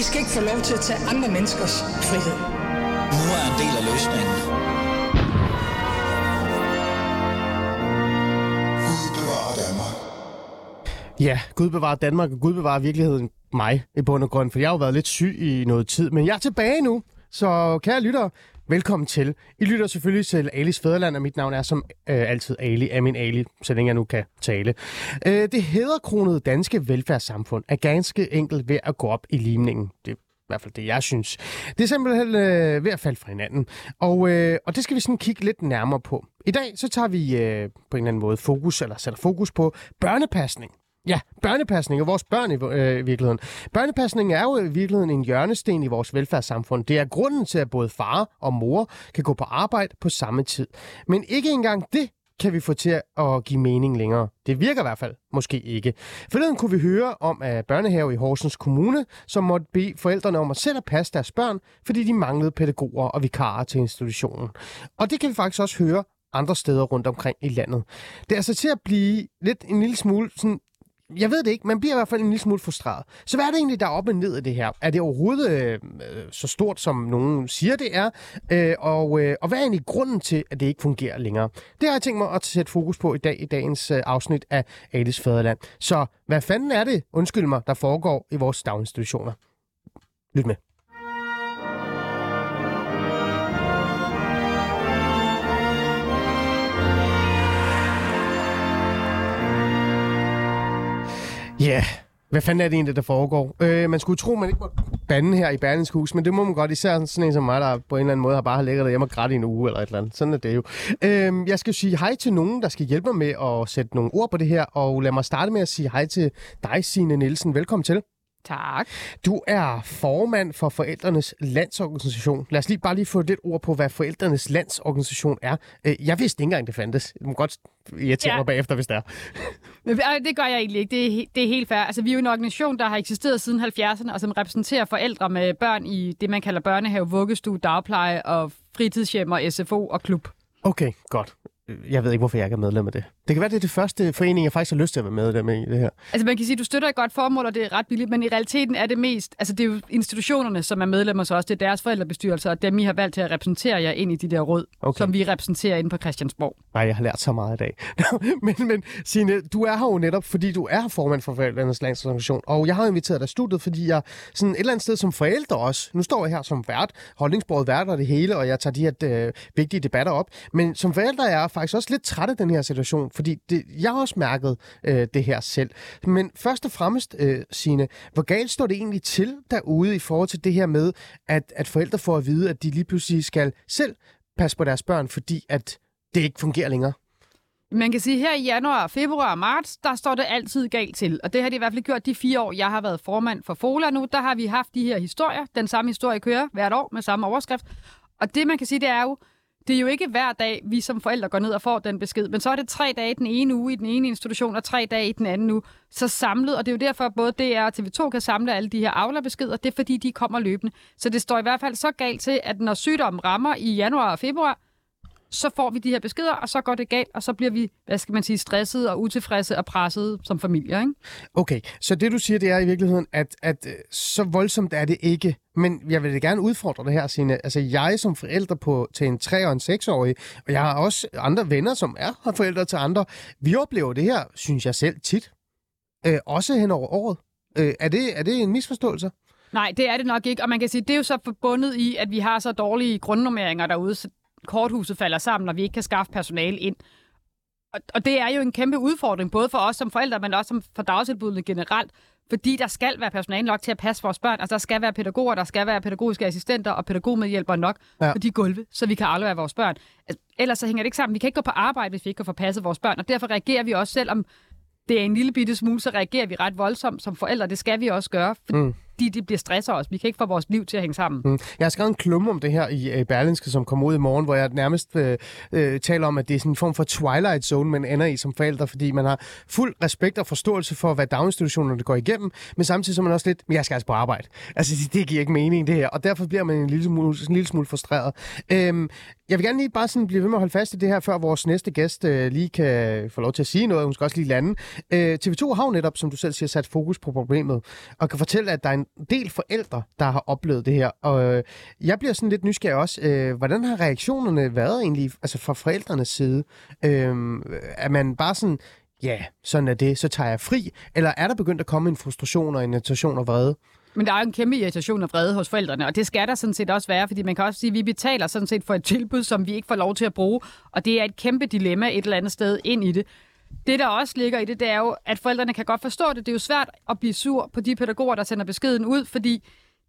Vi skal ikke få lov til at tage andre menneskers frihed. Nu er en del af løsningen. Ja, Gud bevarer Danmark, og Gud bevarer virkeligheden mig i bund og grund, for jeg har jo været lidt syg i noget tid, men jeg er tilbage nu. Så kære lyttere, velkommen til. I lytter selvfølgelig til Alis Fæderland, og mit navn er som øh, altid Ali, er min Ali, så længe jeg nu kan tale. Øh, det hedderkronede danske velfærdssamfund er ganske enkelt ved at gå op i limningen. Det er i hvert fald det, jeg synes. Det er simpelthen øh, ved at falde fra hinanden. Og, øh, og det skal vi sådan kigge lidt nærmere på. I dag så tager vi øh, på en eller anden måde fokus, eller sætter fokus på børnepasning. Ja, børnepasning og vores børn i øh, virkeligheden. Børnepasning er jo i virkeligheden en hjørnesten i vores velfærdssamfund. Det er grunden til, at både far og mor kan gå på arbejde på samme tid. Men ikke engang det kan vi få til at give mening længere. Det virker i hvert fald måske ikke. Forleden kunne vi høre om, at børnehave i Horsens Kommune, som måtte bede forældrene om at selv at passe deres børn, fordi de manglede pædagoger og vikarer til institutionen. Og det kan vi faktisk også høre andre steder rundt omkring i landet. Det er altså til at blive lidt en lille smule sådan jeg ved det ikke. Man bliver i hvert fald en lille smule frustreret. Så hvad er det egentlig, der er op og ned i det her? Er det overhovedet øh, øh, så stort, som nogen siger, det er? Øh, og, øh, og hvad er egentlig grunden til, at det ikke fungerer længere? Det har jeg tænkt mig at sætte fokus på i dag i dagens øh, afsnit af Alice Fæderland. Så hvad fanden er det, undskyld mig, der foregår i vores daginstitutioner? Lyt med. Ja, yeah. hvad fanden er det egentlig, der foregår? Øh, man skulle tro, man ikke må bande her i Berlingske Hus, men det må man godt, især sådan en som mig, der på en eller anden måde har bare ligget derhjemme og grædt i en uge eller et eller andet. Sådan er det jo. Øh, jeg skal sige hej til nogen, der skal hjælpe mig med at sætte nogle ord på det her, og lad mig starte med at sige hej til dig, Signe Nielsen. Velkommen til. Tak. Du er formand for Forældrenes Landsorganisation. Lad os lige bare lige få lidt ord på, hvad Forældrenes Landsorganisation er. Øh, jeg vidste ikke engang, det fandtes. Du må godt irritere ja. mig bagefter, hvis det er. Men det gør jeg egentlig ikke. Det er, det er helt fair. Altså, vi er jo en organisation, der har eksisteret siden 70'erne, og som repræsenterer forældre med børn i det, man kalder børnehave, vuggestue, dagpleje og fritidshjem og SFO og klub. Okay, godt jeg ved ikke, hvorfor jeg ikke er medlem af det. Det kan være, det er det første forening, jeg faktisk har lyst til at være medlem i det her. Altså man kan sige, at du støtter et godt formål, og det er ret billigt, men i realiteten er det mest, altså det er jo institutionerne, som er medlemmer så også, det er deres forældrebestyrelser, og dem I har valgt til at repræsentere jer ind i de der råd, okay. som vi repræsenterer inde på Christiansborg. Nej, jeg har lært så meget i dag. men, men Signe, du er her jo netop, fordi du er formand for Forældrenes Landsorganisation, og jeg har inviteret dig studiet, fordi jeg sådan et eller andet sted som forældre også, nu står jeg her som vært, holdningsbordet vært og det hele, og jeg tager de her øh, vigtige debatter op, men som forældre er jeg faktisk også lidt træt af den her situation, fordi det, jeg har også mærket øh, det her selv. Men først og fremmest, øh, Signe, hvor galt står det egentlig til derude i forhold til det her med, at, at forældre får at vide, at de lige pludselig skal selv passe på deres børn, fordi at det ikke fungerer længere? Man kan sige, at her i januar, februar og marts, der står det altid galt til. Og det har de i hvert fald gjort de fire år, jeg har været formand for FOLA nu. Der har vi haft de her historier. Den samme historie kører hvert år med samme overskrift. Og det, man kan sige, det er jo, det er jo ikke hver dag, vi som forældre går ned og får den besked, men så er det tre dage den ene uge i den ene institution, og tre dage i den anden uge. Så samlet, og det er jo derfor, at både DR og TV2 kan samle alle de her avlerbeskeder, det er fordi, de kommer løbende. Så det står i hvert fald så galt til, at når sygdommen rammer i januar og februar, så får vi de her beskeder, og så går det galt, og så bliver vi, hvad skal man sige, stresset og utilfredse og presset som familie. Ikke? Okay, så det du siger, det er i virkeligheden, at, at øh, så voldsomt er det ikke. Men jeg vil gerne udfordre det her, Signe. Altså jeg som forælder på, til en 3- og en 6-årig, og jeg har også andre venner, som er har forældre til andre, vi oplever det her, synes jeg selv, tit. Øh, også hen over året. Øh, er, det, er det en misforståelse? Nej, det er det nok ikke. Og man kan sige, det er jo så forbundet i, at vi har så dårlige grundnummeringer derude, så korthuset falder sammen, når vi ikke kan skaffe personale ind. Og, og det er jo en kæmpe udfordring, både for os som forældre, men også som for dagtilbudene generelt, fordi der skal være personale nok til at passe vores børn. Altså, der skal være pædagoger, der skal være pædagogiske assistenter og pædagogmedhjælpere nok ja. på de gulve, så vi kan aflevere vores børn. Altså, ellers så hænger det ikke sammen. Vi kan ikke gå på arbejde, hvis vi ikke kan få passet vores børn, og derfor reagerer vi også, selvom det er en lille bitte smule, så reagerer vi ret voldsomt som forældre. Det skal vi også gøre, fordi mm de, de bliver stresser os. Vi kan ikke få vores liv til at hænge sammen. Mm. Jeg har skrevet en klumme om det her i øh, uh, Berlinske, som kommer ud i morgen, hvor jeg nærmest øh, øh, taler om, at det er sådan en form for twilight zone, man ender i som forældre, fordi man har fuld respekt og forståelse for, hvad daginstitutionerne går igennem, men samtidig så er man også lidt, men jeg skal altså på arbejde. Altså, det, det giver ikke mening, det her, og derfor bliver man en lille smule, en lille smule frustreret. Øhm, jeg vil gerne lige bare sådan blive ved med at holde fast i det her, før vores næste gæst øh, lige kan få lov til at sige noget. Hun skal også lige lande. Øh, TV2 har jo netop, som du selv siger, sat fokus på problemet, og kan fortælle, at der er en del forældre, der har oplevet det her. Og øh, jeg bliver sådan lidt nysgerrig også. Øh, hvordan har reaktionerne været egentlig altså fra forældrenes side? Øh, er man bare sådan, ja, sådan er det, så tager jeg fri? Eller er der begyndt at komme en frustration og en irritation og vrede? Men der er jo en kæmpe irritation og vrede hos forældrene, og det skal der sådan set også være, fordi man kan også sige, at vi betaler sådan set for et tilbud, som vi ikke får lov til at bruge, og det er et kæmpe dilemma et eller andet sted ind i det. Det, der også ligger i det, det er jo, at forældrene kan godt forstå det. Det er jo svært at blive sur på de pædagoger, der sender beskeden ud, fordi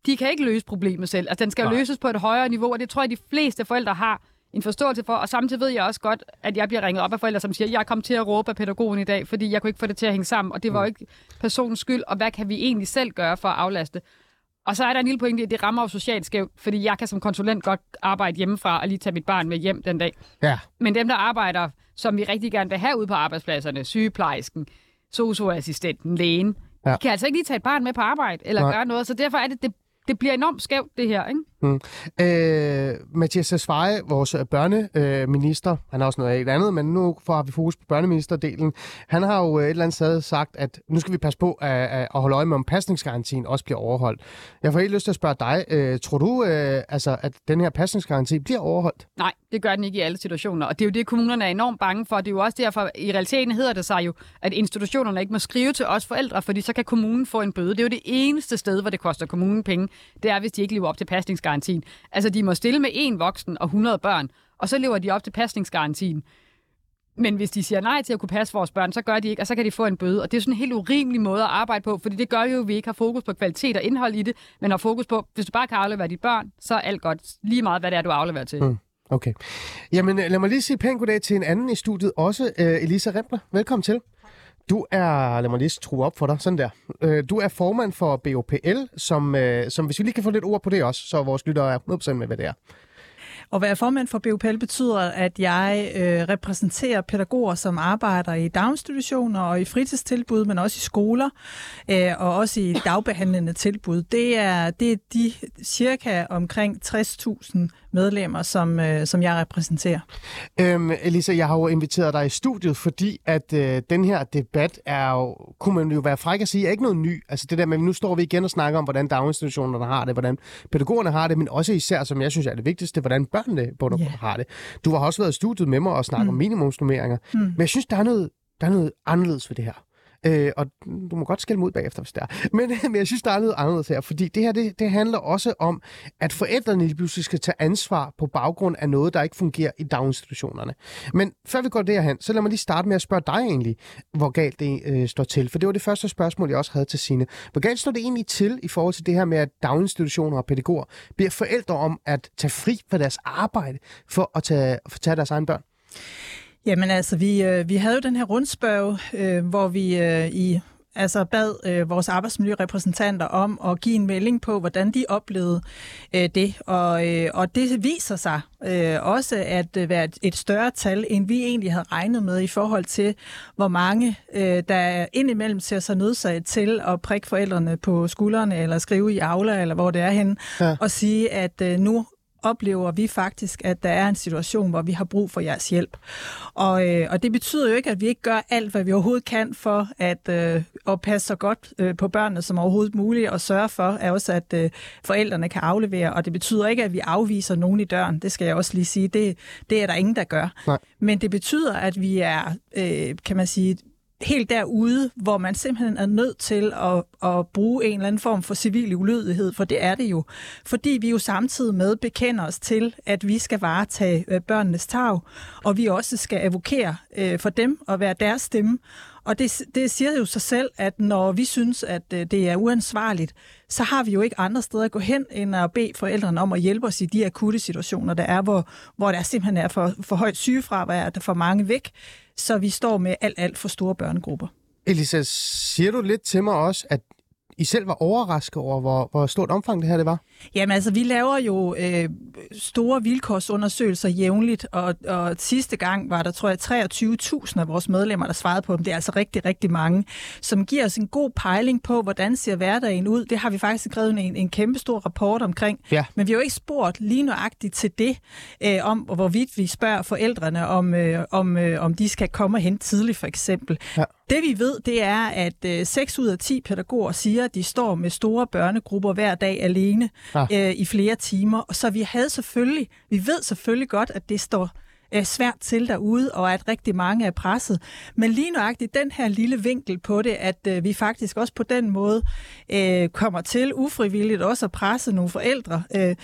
de kan ikke løse problemet selv. Altså, den skal jo løses på et højere niveau, og det tror jeg, de fleste forældre har en forståelse for. Og samtidig ved jeg også godt, at jeg bliver ringet op af forældre, som siger, jeg kom til at råbe af pædagogen i dag, fordi jeg kunne ikke få det til at hænge sammen, og det var jo ikke personens skyld, og hvad kan vi egentlig selv gøre for at aflaste? Og så er der en lille pointe at det rammer jo socialt skævt, fordi jeg kan som konsulent godt arbejde hjemmefra og lige tage mit barn med hjem den dag. Ja. Men dem, der arbejder, som vi rigtig gerne vil have ude på arbejdspladserne, sygeplejersken, socioassistenten, lægen, ja. de kan altså ikke lige tage et barn med på arbejde eller Nej. gøre noget. Så derfor er det, det, det bliver enormt skævt, det her. Ikke? Mm. Øh, Mathias Tesfaye, vores øh, børneminister, øh, han har også noget af et andet, men nu får har vi fokus på børneministerdelen. Han har jo øh, et eller andet sted sagt, at nu skal vi passe på at, at holde øje med, om pasningsgarantien også bliver overholdt. Jeg får helt lyst til at spørge dig, øh, tror du, øh, altså, at den her pasningsgaranti bliver overholdt? Nej, det gør den ikke i alle situationer. Og det er jo det, kommunerne er enormt bange for. Det er jo også derfor, i realiteten hedder det sig jo, at institutionerne ikke må skrive til os forældre, fordi så kan kommunen få en bøde. Det er jo det eneste sted, hvor det koster kommunen penge. Det er, hvis de ikke lever op til pasningsgarantien. Altså, de må stille med én voksen og 100 børn, og så lever de op til pasningsgarantien. Men hvis de siger nej til at kunne passe vores børn, så gør de ikke, og så kan de få en bøde. Og det er sådan en helt urimelig måde at arbejde på, fordi det gør jo, at vi ikke har fokus på kvalitet og indhold i det, men har fokus på, hvis du bare kan aflevere dit børn, så er alt godt. Lige meget, hvad det er, du afleverer til. Mm. Okay. Jamen, øh, lad mig lige sige pænt goddag til en anden i studiet, også øh, Elisa Rempler. Velkommen til. Du er, lad mig lige skrue op for dig, sådan der. Øh, Du er formand for BOPL, som, øh, som hvis vi lige kan få lidt ord på det også, så vores lyttere er 100% med, hvad det er. At være formand for BUPL betyder, at jeg øh, repræsenterer pædagoger, som arbejder i daginstitutioner og i fritidstilbud, men også i skoler øh, og også i dagbehandlende tilbud. Det er, det er de cirka omkring 60.000 medlemmer, som, øh, som jeg repræsenterer. Øhm, Elisa, jeg har jo inviteret dig i studiet, fordi at øh, den her debat er jo, kunne man jo være fræk at sige, er ikke noget ny. Altså det der med, nu står vi igen og snakker om, hvordan daginstitutionerne har det, hvordan pædagogerne har det, men også især, som jeg synes er det vigtigste, hvordan børnene på yeah. har det. Du har også været i studiet med mig og snakket mm. om minimumsnummeringer, mm. men jeg synes, der er noget, der er noget anderledes ved det her. Øh, og du må godt skælde mig ud bagefter, hvis det er. Men, men jeg synes, der er noget anderledes her, fordi det her, det, det handler også om, at forældrene lige pludselig skal tage ansvar på baggrund af noget, der ikke fungerer i daginstitutionerne. Men før vi går derhen, så lad mig lige starte med at spørge dig egentlig, hvor galt det øh, står til. For det var det første spørgsmål, jeg også havde til Sine. Hvor galt står det egentlig til i forhold til det her med, at daginstitutioner og pædagoger bliver forældre om at tage fri fra deres arbejde for at tage, for at tage deres egen børn? Jamen altså, vi, øh, vi havde jo den her rundspørg, øh, hvor vi øh, i altså bad øh, vores arbejdsmiljørepræsentanter om at give en melding på, hvordan de oplevede øh, det. Og, øh, og det viser sig øh, også at øh, være et, større tal, end vi egentlig havde regnet med i forhold til, hvor mange øh, der indimellem ser sig nødsaget til at prikke forældrene på skuldrene, eller skrive i Aula, eller hvor det er henne, Ja. og sige, at øh, nu oplever vi faktisk, at der er en situation, hvor vi har brug for jeres hjælp. Og, øh, og det betyder jo ikke, at vi ikke gør alt, hvad vi overhovedet kan for at, øh, at passe så godt øh, på børnene som overhovedet muligt, og sørge for at også, at øh, forældrene kan aflevere. Og det betyder ikke, at vi afviser nogen i døren. Det skal jeg også lige sige. Det, det er der ingen, der gør. Nej. Men det betyder, at vi er, øh, kan man sige, helt derude, hvor man simpelthen er nødt til at, at bruge en eller anden form for civil ulydighed, for det er det jo. Fordi vi jo samtidig med bekender os til, at vi skal varetage øh, børnenes tag, og vi også skal advokere øh, for dem og være deres stemme. Og det, det siger jo sig selv, at når vi synes, at øh, det er uansvarligt, så har vi jo ikke andre steder at gå hen, end at bede forældrene om at hjælpe os i de akutte situationer, der er, hvor, hvor der simpelthen er for, for højt sygefravær, at der er for mange væk, så vi står med alt, alt for store børnegrupper. Elisa, siger du lidt til mig også, at i selv var overrasket over, hvor, hvor stort omfang det her det var? Jamen altså, vi laver jo øh, store vilkårsundersøgelser jævnligt, og, og sidste gang var der, tror jeg, 23.000 af vores medlemmer, der svarede på dem. Det er altså rigtig, rigtig mange, som giver os en god pejling på, hvordan ser hverdagen ud. Det har vi faktisk skrevet en, en kæmpe stor rapport omkring. Ja. Men vi har jo ikke spurgt lige nøjagtigt til det, øh, om hvorvidt vi spørger forældrene, om, øh, om, øh, om de skal komme hen tidligt, for eksempel. Ja. Det vi ved, det er, at øh, 6 ud af 10 pædagoger siger, at de står med store børnegrupper hver dag alene Ah. øh, i flere timer. Så vi havde selvfølgelig, vi ved selvfølgelig godt, at det står øh, svært til derude, og at rigtig mange er presset. Men lige nøjagtigt den her lille vinkel på det, at øh, vi faktisk også på den måde øh, kommer til ufrivilligt også at presse nogle forældre øh,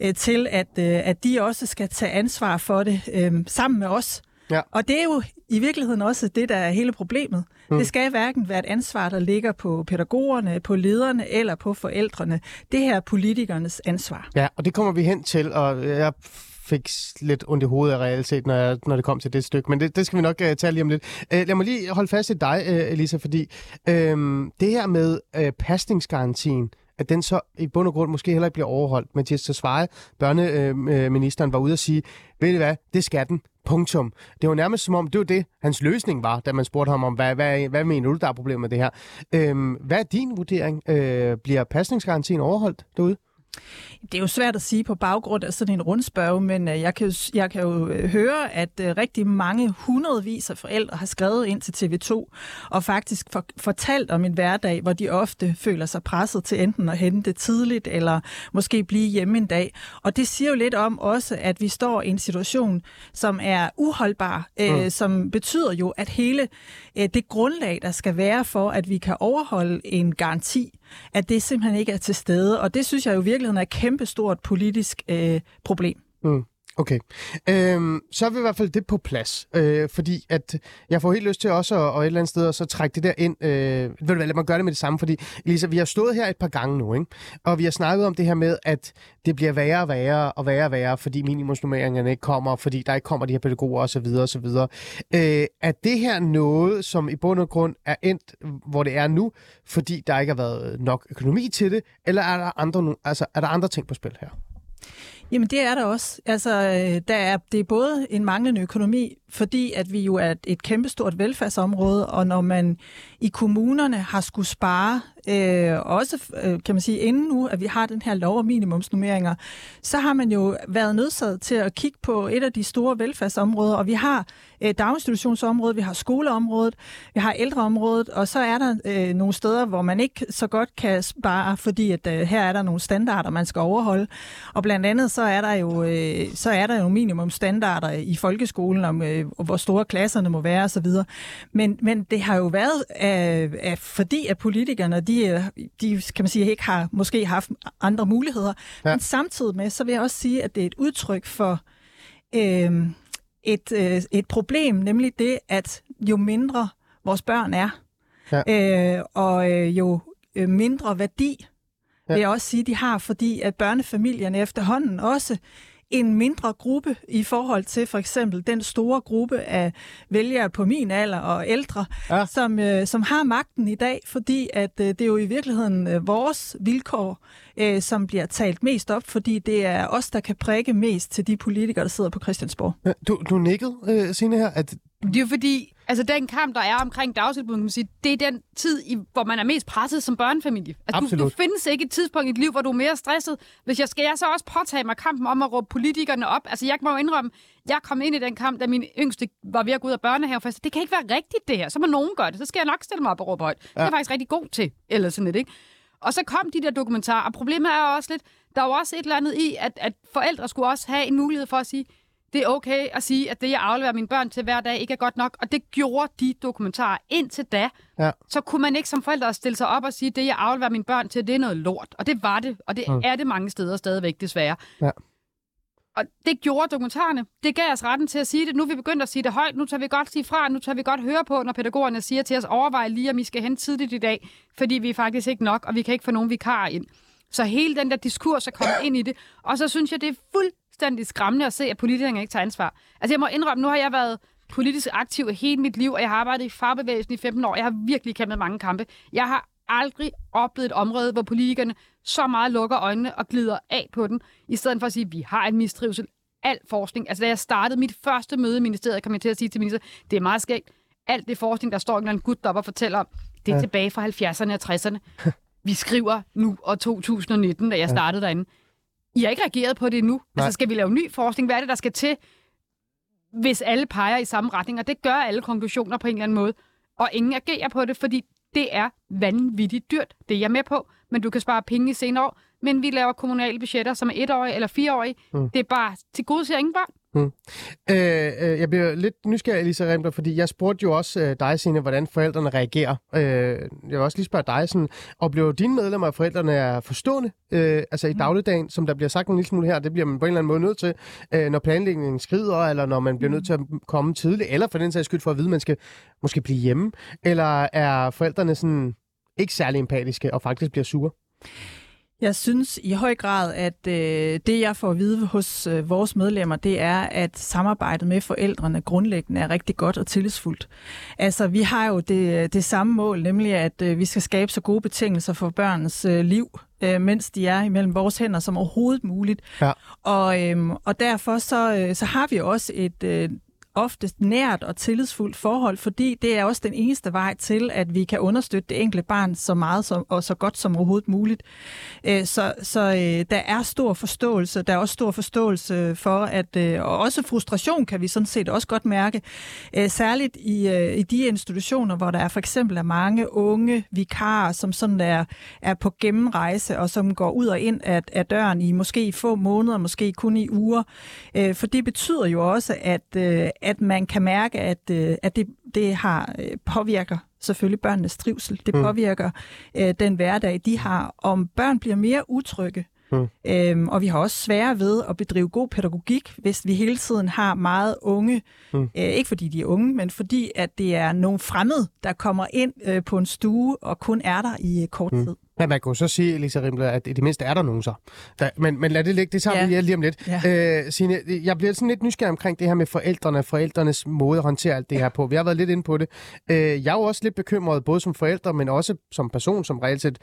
øh, til, at, øh, at de også skal tage ansvar for det øh, sammen med os. Ja. Og det er jo i virkeligheden også det, der er hele problemet. Mm. Det skal hverken være et ansvar, der ligger på pædagogerne, på lederne eller på forældrene. Det her er politikernes ansvar. Ja, og det kommer vi hen til, og jeg fik lidt ondt i hovedet af realitet, når, jeg, når det kom til det stykke, men det, det skal vi nok uh, tale lige om lidt. Uh, lad mig lige holde fast i dig, uh, Elisa, fordi uh, det her med uh, pasningsgarantien, at den så i bund og grund måske heller ikke bliver overholdt. Mathias Tesfaye, børneministeren, var ude og sige, ved I hvad, det skal den. Punktum. Det var nærmest som om, det var det, hans løsning var, da man spurgte ham om, hvad, hvad, hvad mener du, der er problemet med det her? Øhm, hvad er din vurdering? Øh, bliver pasningsgarantien overholdt derude? Det er jo svært at sige på baggrund af sådan en rundspørg, men øh, jeg kan jo, jeg kan jo øh, høre, at øh, rigtig mange hundredvis af forældre har skrevet ind til TV2 og faktisk for, fortalt om en hverdag, hvor de ofte føler sig presset til enten at hente det tidligt eller måske blive hjemme en dag. Og det siger jo lidt om også, at vi står i en situation, som er uholdbar, øh, mm. som betyder jo, at hele øh, det grundlag, der skal være for, at vi kan overholde en garanti, at det simpelthen ikke er til stede. Og det synes jeg jo i virkeligheden er et kæmpestort politisk øh, problem. Mm. Okay. Øhm, så er vi i hvert fald det på plads, øh, fordi at jeg får helt lyst til også at, og et eller andet sted og så trække det der ind. Øh, ved du hvad, lad mig gøre det med det samme, fordi Lisa, vi har stået her et par gange nu, ikke? og vi har snakket om det her med, at det bliver værre og værre og værre og værre, fordi minimumsnummeringerne ikke kommer, fordi der ikke kommer de her pædagoger osv. osv. Øh, er det her noget, som i bund og grund er endt, hvor det er nu, fordi der ikke har været nok økonomi til det, eller er der andre, altså, er der andre ting på spil her? Jamen det er der også. Altså, øh, der er, det er både en manglende økonomi, fordi at vi jo er et, kæmpestort velfærdsområde, og når man i kommunerne har skulle spare, øh, også øh, kan man sige inden nu, at vi har den her lov om minimumsnummeringer, så har man jo været nødsaget til at kigge på et af de store velfærdsområder, og vi har øh, daginstitutionsområdet, vi har skoleområdet, vi har ældreområdet, og så er der øh, nogle steder, hvor man ikke så godt kan spare, fordi at øh, her er der nogle standarder, man skal overholde. Og blandt andet så er der jo øh, så er der jo minimumstandarder i folkeskolen om øh, hvor store klasserne må være osv. Men men det har jo været af, af, fordi at politikerne de, øh, de kan man sige ikke har måske haft andre muligheder. Ja. Men samtidig med så vil jeg også sige at det er et udtryk for øh, et, øh, et problem, nemlig det, at jo mindre vores børn er, ja. øh, og øh, jo øh, mindre værdi, ja. vil jeg også sige, de har, fordi at børnefamilierne efterhånden også en mindre gruppe i forhold til for eksempel den store gruppe af vælgere på min alder og ældre, ja. som, øh, som har magten i dag, fordi at øh, det er jo i virkeligheden øh, vores vilkår, øh, som bliver talt mest op, fordi det er os, der kan prikke mest til de politikere, der sidder på Christiansborg. Ja, du, du nikkede, øh, Signe her, at det er jo fordi, altså den kamp, der er omkring dagtilbud, kan man sige, det er den tid, i, hvor man er mest presset som børnefamilie. Altså, du, du findes ikke et tidspunkt i dit liv, hvor du er mere stresset. Hvis jeg skal jeg så også påtage mig kampen om at råbe politikerne op. Altså jeg må jo indrømme, jeg kom ind i den kamp, da min yngste var ved at gå ud af børnehave, for det kan ikke være rigtigt det her. Så må nogen gøre det, så skal jeg nok stille mig op og råbe højt. Ja. Det er jeg faktisk rigtig god til, eller sådan lidt, ikke? Og så kom de der dokumentarer, og problemet er også lidt, der er jo også et eller andet i, at, at forældre skulle også have en mulighed for at sige, det er okay at sige, at det, jeg afleverer mine børn til hver dag, ikke er godt nok. Og det gjorde de dokumentarer. Indtil da, ja. så kunne man ikke som forældre stille sig op og sige, at det, jeg afleverer mine børn til, det er noget lort. Og det var det, og det mm. er det mange steder stadigvæk, desværre. Ja. Og det gjorde dokumentarerne. Det gav os retten til at sige det. Nu er vi begyndt at sige det højt. Nu tager vi godt sige fra. Nu tager vi godt høre på, når pædagogerne siger til os, overvej lige, om vi skal hen tidligt i dag, fordi vi er faktisk ikke nok, og vi kan ikke få nogen vikarer ind. Så hele den der diskurs er kommet ind i det. Og så synes jeg, det er fuldstændig skræmmende at se, at politikerne ikke tager ansvar. Altså jeg må indrømme, nu har jeg været politisk aktiv hele mit liv, og jeg har arbejdet i farbevægelsen i 15 år. Jeg har virkelig kæmpet mange kampe. Jeg har aldrig oplevet et område, hvor politikerne så meget lukker øjnene og glider af på den, i stedet for at sige, at vi har en mistrivsel. Al forskning. Altså da jeg startede mit første møde i ministeriet, kom jeg til at sige til ministeriet, det er meget skægt. Alt det forskning, der står en gut op og fortæller om, det er ja. tilbage fra 70'erne og 60'erne. Vi skriver nu år 2019, da jeg startede ja. derinde. I har ikke reageret på det endnu. Nej. Altså, skal vi lave ny forskning? Hvad er det, der skal til, hvis alle peger i samme retning? Og det gør alle konklusioner på en eller anden måde. og ingen agerer på det, fordi det er vanvittigt dyrt. Det er jeg med på, men du kan spare penge i senere år. Men vi laver kommunale budgetter, som er etårige eller fireårige. Mm. Det er bare til gode ser ingen børn. Hmm. Øh, øh, jeg bliver lidt nysgerrig, Elisa Remler, fordi jeg spurgte jo også øh, dig, Signe, hvordan forældrene reagerer. Øh, jeg vil også lige spørge dig, sådan, oplever dine medlemmer af forældrene er forstående, øh, altså i mm. dagligdagen, som der bliver sagt en lille smule her, det bliver man på en eller anden måde nødt til, øh, når planlægningen skrider, eller når man bliver nødt til at komme tidligt, eller for den sags skyld for at vide, at man skal måske blive hjemme, eller er forældrene sådan ikke særlig empatiske og faktisk bliver sure? Jeg synes i høj grad, at øh, det, jeg får at vide hos øh, vores medlemmer, det er, at samarbejdet med forældrene grundlæggende er rigtig godt og tillidsfuldt. Altså, vi har jo det, det samme mål, nemlig at øh, vi skal skabe så gode betingelser for børnens øh, liv, øh, mens de er imellem vores hænder som overhovedet muligt. Ja. Og, øh, og derfor så, øh, så har vi også et... Øh, oftest nært og tillidsfuldt forhold, fordi det er også den eneste vej til, at vi kan understøtte det enkelte barn så meget som, og så godt som overhovedet muligt. Øh, så så øh, der er stor forståelse. Der er også stor forståelse for, at øh, og også frustration kan vi sådan set også godt mærke. Særligt i, i de institutioner, hvor der er for eksempel er mange unge vikarer, som sådan er, er på gennemrejse, og som går ud og ind af, af døren i måske få måneder, måske kun i uger. For det betyder jo også, at at man kan mærke, at, øh, at det, det har øh, påvirker selvfølgelig børnenes trivsel. Det mm. påvirker øh, den hverdag, de har. Om børn bliver mere utrygge, Mm. Øhm, og vi har også svære ved at bedrive god pædagogik, hvis vi hele tiden har meget unge. Mm. Øh, ikke fordi de er unge, men fordi at det er nogle fremmede, der kommer ind øh, på en stue og kun er der i øh, kort mm. tid. Men man kunne så sige, Elisa Rimler, at i det mindste er der nogen så. Der, men, men lad det ligge, det tager ja. vi lige om lidt. Ja. Øh, Signe, jeg bliver sådan lidt nysgerrig omkring det her med forældrene, forældrenes måde at håndtere alt det her på. Vi har været lidt inde på det. Øh, jeg er jo også lidt bekymret, både som forældre, men også som person, som reelt set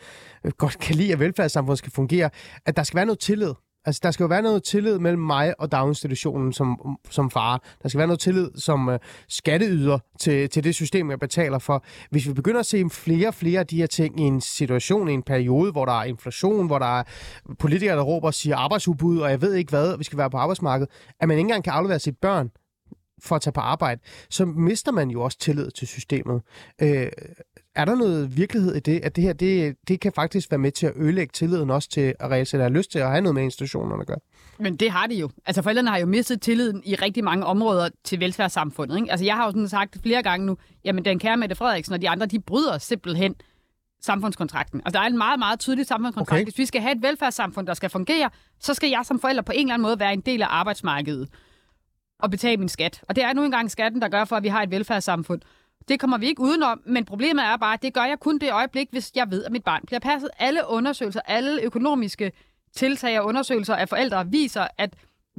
godt kan lide, at velfærdssamfundet skal fungere, at der skal være noget tillid Altså, der skal jo være noget tillid mellem mig og daginstitutionen som, som far. Der skal være noget tillid som øh, skatteyder til, til det system, jeg betaler for. Hvis vi begynder at se flere og flere af de her ting i en situation, i en periode, hvor der er inflation, hvor der er politikere, der råber og siger arbejdsudbud, og jeg ved ikke hvad, vi skal være på arbejdsmarkedet, at man ikke engang kan aflevere sit børn for at tage på arbejde, så mister man jo også tillid til systemet. Øh, er der noget virkelighed i det, at det her, det, det kan faktisk være med til at ødelægge tilliden også til at reelt have lyst til at have noget med institutionerne at gøre? Men det har de jo. Altså forældrene har jo mistet tilliden i rigtig mange områder til velfærdssamfundet. Ikke? Altså jeg har jo sådan sagt flere gange nu, jamen den kære Mette Frederiksen og de andre, de bryder simpelthen samfundskontrakten. Altså der er en meget, meget tydelig samfundskontrakt. Okay. Hvis vi skal have et velfærdssamfund, der skal fungere, så skal jeg som forælder på en eller anden måde være en del af arbejdsmarkedet og betale min skat. Og det er nu engang skatten, der gør for, at vi har et velfærdssamfund. Det kommer vi ikke udenom, men problemet er bare, at det gør jeg kun det øjeblik, hvis jeg ved, at mit barn bliver passet. Alle undersøgelser, alle økonomiske tiltag og undersøgelser af forældre viser, at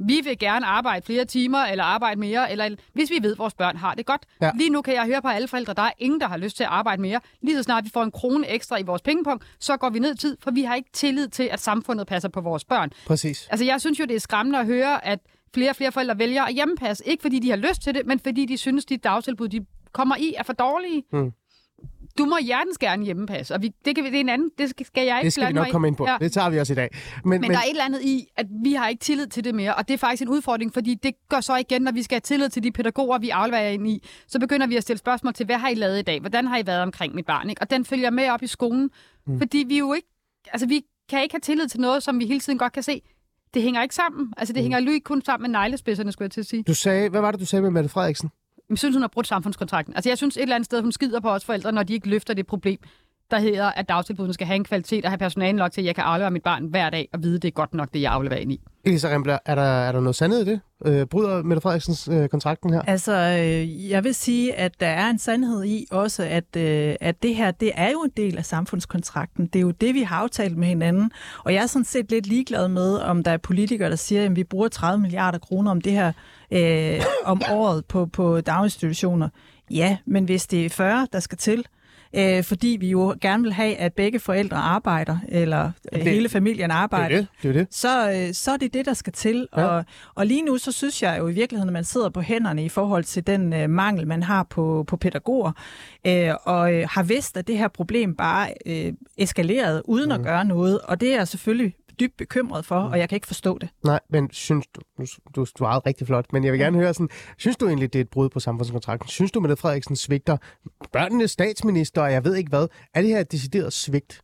vi vil gerne arbejde flere timer, eller arbejde mere, eller hvis vi ved, at vores børn har det godt. Ja. Lige nu kan jeg høre på alle forældre, der er ingen, der har lyst til at arbejde mere. Lige så snart vi får en krone ekstra i vores pengepunkt, så går vi ned tid, for vi har ikke tillid til, at samfundet passer på vores børn. Præcis. Altså jeg synes jo, det er skræmmende at høre, at flere og flere forældre vælger at hjemmepasse. Ikke fordi de har lyst til det, men fordi de synes, de dagtilbud, de kommer i, er for dårlige. Hmm. Du må hjertens gerne hjemmepasse, og vi, det, kan, det er en anden, det skal jeg ikke Det skal vi nok komme ind på. Ja. Det tager vi også i dag. Men, men, men der er et eller andet i, at vi har ikke tillid til det mere, og det er faktisk en udfordring, fordi det gør så igen, når vi skal have tillid til de pædagoger, vi afleverer ind i, så begynder vi at stille spørgsmål til, hvad har I lavet i dag? Hvordan har I været omkring mit barn? Ikke? Og den følger med op i skolen, hmm. fordi vi jo ikke, altså vi kan ikke have tillid til noget, som vi hele tiden godt kan se, det hænger ikke sammen. Altså, det mm. hænger jo ikke kun sammen med neglespidserne, skulle jeg til at sige. Du sagde, hvad var det, du sagde med Mette Frederiksen? Jeg synes, hun har brudt samfundskontrakten. Altså, jeg synes et eller andet sted, hun skider på os forældre, når de ikke løfter det problem, der hedder, at dagtilbudene skal have en kvalitet og have personale nok til, at jeg kan aflevere mit barn hver dag og vide, at det er godt nok, det jeg afleverer ind i. Elisa Rembler, er der, er der noget sandhed i det? Øh, bryder Mette Frederiksens øh, kontrakten her? Altså, øh, jeg vil sige, at der er en sandhed i også, at, øh, at det her, det er jo en del af samfundskontrakten. Det er jo det, vi har aftalt med hinanden. Og jeg er sådan set lidt ligeglad med, om der er politikere, der siger, at vi bruger 30 milliarder kroner om det her øh, om året på, på daginstitutioner. Ja, men hvis det er 40, der skal til, øh, fordi vi jo gerne vil have, at begge forældre arbejder, eller det, hele familien arbejder, det er det. Det er det. Så, øh, så er det det, der skal til. Ja. Og, og lige nu, så synes jeg jo i virkeligheden, at man sidder på hænderne i forhold til den øh, mangel, man har på, på pædagoger, øh, og øh, har vidst, at det her problem bare øh, eskaleret uden mm. at gøre noget. Og det er selvfølgelig dybt bekymret for, og jeg kan ikke forstå det. Nej, men synes du, du, du svarede rigtig flot, men jeg vil gerne høre sådan, synes du egentlig, det er et brud på samfundskontrakten? Synes du, Mette Frederiksen svigter børnenes statsminister, og jeg ved ikke hvad? Er det her et decideret svigt?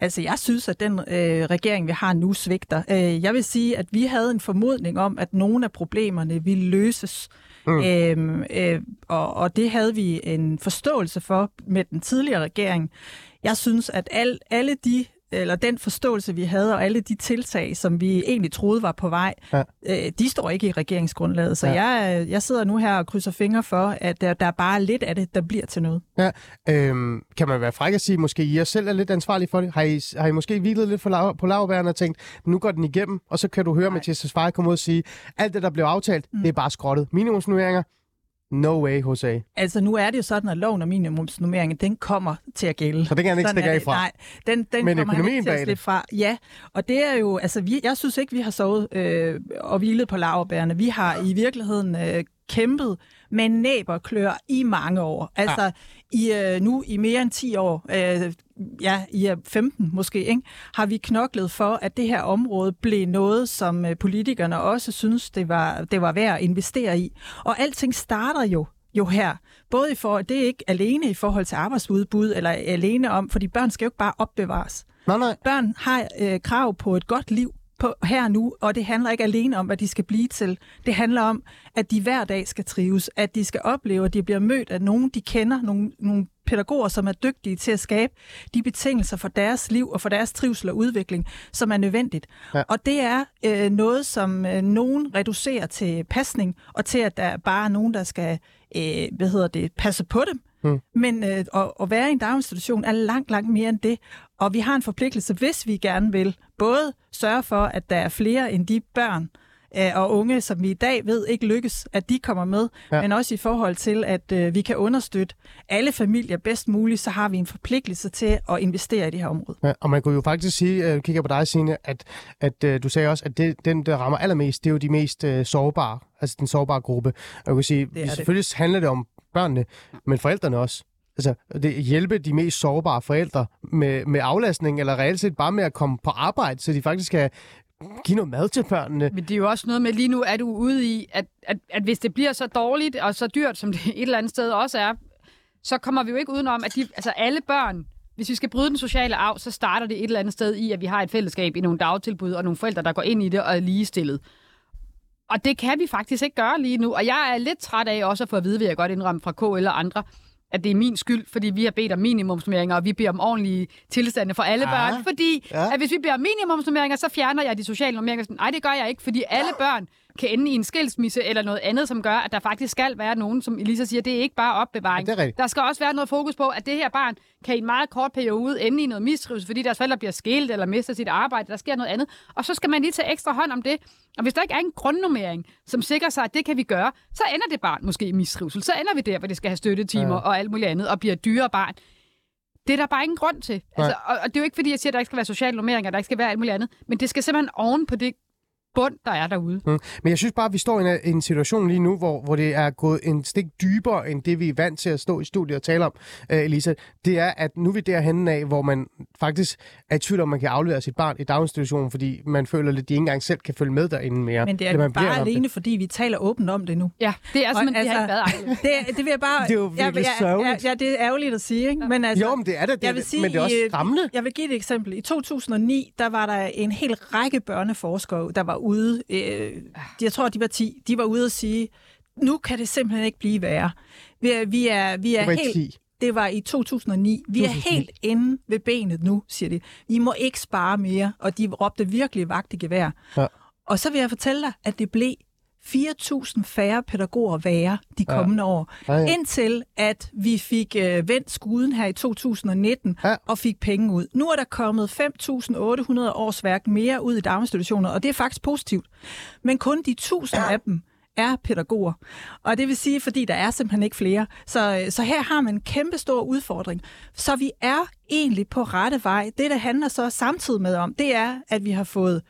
Altså, jeg synes, at den øh, regering, vi har nu, svigter. Øh, jeg vil sige, at vi havde en formodning om, at nogle af problemerne ville løses. Mm. Øh, øh, og, og det havde vi en forståelse for med den tidligere regering. Jeg synes, at al, alle de eller den forståelse, vi havde, og alle de tiltag, som vi egentlig troede var på vej, ja. øh, de står ikke i regeringsgrundlaget. Så ja. jeg, jeg sidder nu her og krydser fingre for, at der, der er bare lidt af det, der bliver til noget. Ja. Øhm, kan man være fræk at sige, måske I selv er lidt ansvarlige for det? Har I, har I måske hvilet lidt for på lavværende og tænkt, nu går den igennem, og så kan du høre Mathias Tesfaye komme ud og sige, alt det, der blev aftalt, mm. det er bare skrottet. Minimumsnummeringer, No way, Jose. Altså, nu er det jo sådan, at loven om minimumsnummeringen, den kommer til at gælde. Så det kan han ikke stikke af fra? Nej, den, den Men kommer økonomien han ikke til at fra. Ja, og det er jo, altså, vi, jeg synes ikke, vi har sovet øh, og hvilet på laverbærene. Vi har i virkeligheden øh, kæmpet med næb og klør i mange år. Altså, ja. i, øh, nu i mere end 10 år, øh, ja, i 15 måske, ikke, har vi knoklet for, at det her område blev noget, som øh, politikerne også synes, det var, det var værd at investere i. Og alting starter jo jo her. Både i for, det er ikke alene i forhold til arbejdsudbud, eller alene om, fordi børn skal jo ikke bare opbevares. Nej, nej. Børn har øh, krav på et godt liv på her nu, og det handler ikke alene om, hvad de skal blive til. Det handler om, at de hver dag skal trives, at de skal opleve, at de bliver mødt af nogen, de kender, nogle, nogle pædagoger, som er dygtige til at skabe de betingelser for deres liv og for deres trivsel og udvikling, som er nødvendigt. Ja. Og det er øh, noget, som øh, nogen reducerer til pasning, og til, at der bare er nogen, der skal øh, hvad hedder det, passe på dem. Hmm. Men øh, at, at være i en daginstitution er langt, langt mere end det. Og vi har en forpligtelse, hvis vi gerne vil, både sørge for, at der er flere end de børn, øh, og unge, som vi i dag ved ikke lykkes, at de kommer med, ja. men også i forhold til, at øh, vi kan understøtte alle familier bedst muligt, så har vi en forpligtelse til at investere i det her område. Ja, og man kunne jo faktisk sige, øh, kigger på dig, Signe, at, at øh, du sagde også, at det, den, der rammer allermest, det er jo de mest øh, sårbare, altså den sårbare gruppe. Og jeg kan sige, det selvfølgelig det. handler det om børnene, men forældrene også. Altså, det hjælpe de mest sårbare forældre med, med aflastning, eller reelt set bare med at komme på arbejde, så de faktisk kan give noget mad til børnene. Men det er jo også noget med, lige nu er du ude i, at, at, at hvis det bliver så dårligt og så dyrt, som det et eller andet sted også er, så kommer vi jo ikke udenom, at de, altså alle børn, hvis vi skal bryde den sociale arv, så starter det et eller andet sted i, at vi har et fællesskab i nogle dagtilbud og nogle forældre, der går ind i det og er ligestillet. Og det kan vi faktisk ikke gøre lige nu. Og jeg er lidt træt af også at få at vide, vil jeg godt indrømme fra KL eller andre, at det er min skyld, fordi vi har bedt om minimumsnummeringer, og vi beder om ordentlige tilstande for alle ja. børn. Fordi ja. at hvis vi beder om minimumsnummeringer, så fjerner jeg de sociale nummeringer. Nej, det gør jeg ikke, fordi alle børn kan ende i en skilsmisse eller noget andet, som gør, at der faktisk skal være nogen, som Elisa siger, det er ikke bare opbevaring. Ja, der skal også være noget fokus på, at det her barn kan i en meget kort periode ende i noget mistrivsel, fordi deres forældre bliver skilt eller mister sit arbejde, der sker noget andet. Og så skal man lige tage ekstra hånd om det. Og hvis der ikke er en grundnummering, som sikrer sig, at det kan vi gøre, så ender det barn måske i mistrivsel. Så ender vi der, hvor det skal have støttetimer ja. og alt muligt andet, og bliver dyrere barn. Det er der bare ingen grund til. Altså, og, og det er jo ikke, fordi jeg siger, at der ikke skal være sociale nummeringer, der ikke skal være alt muligt andet, men det skal simpelthen oven på det bund, der er derude. Mm. Men jeg synes bare, at vi står i en, en situation lige nu, hvor, hvor det er gået en stik dybere, end det vi er vant til at stå i studiet og tale om, uh, Elisa. Det er, at nu er vi derhen af, hvor man faktisk er i tvivl om, man kan aflevere sit barn i daginstitutionen, fordi man føler lidt, at de ikke engang selv kan følge med derinde mere. Men det er man bare alene, det. fordi vi taler åbent om det nu. Ja, det er simpelthen, altså, det har ikke været det, det vil jeg bare... Det er jo virkelig ja, sørgeligt. Ja, ja, det er ærgerligt at sige, ikke? Men altså, jo, men det er det, det jeg vil sige, men det er også skræmmende. Jeg vil give et eksempel. I 2009, der var der en hel række børneforskere, der var ude øh, jeg tror, de var 10, de var ude og sige, nu kan det simpelthen ikke blive værre. Vi er, vi er, vi er det helt... 10. Det var i 2009. Vi 2009. er helt inde ved benet nu, siger de. Vi må ikke spare mere, og de råbte virkelig vagt i gevær. Ja. Og så vil jeg fortælle dig, at det blev 4.000 færre pædagoger være de kommende ja. år. Ja, ja. Indtil at vi fik øh, vendt skuden her i 2019 ja. og fik penge ud. Nu er der kommet 5.800 årsværk mere ud i daginstitutioner, og det er faktisk positivt. Men kun de 1.000 af dem er pædagoger. Og det vil sige, fordi der er simpelthen ikke flere. Så, øh, så her har man en kæmpe stor udfordring. Så vi er egentlig på rette vej. Det, der handler så samtidig med om, det er, at vi har fået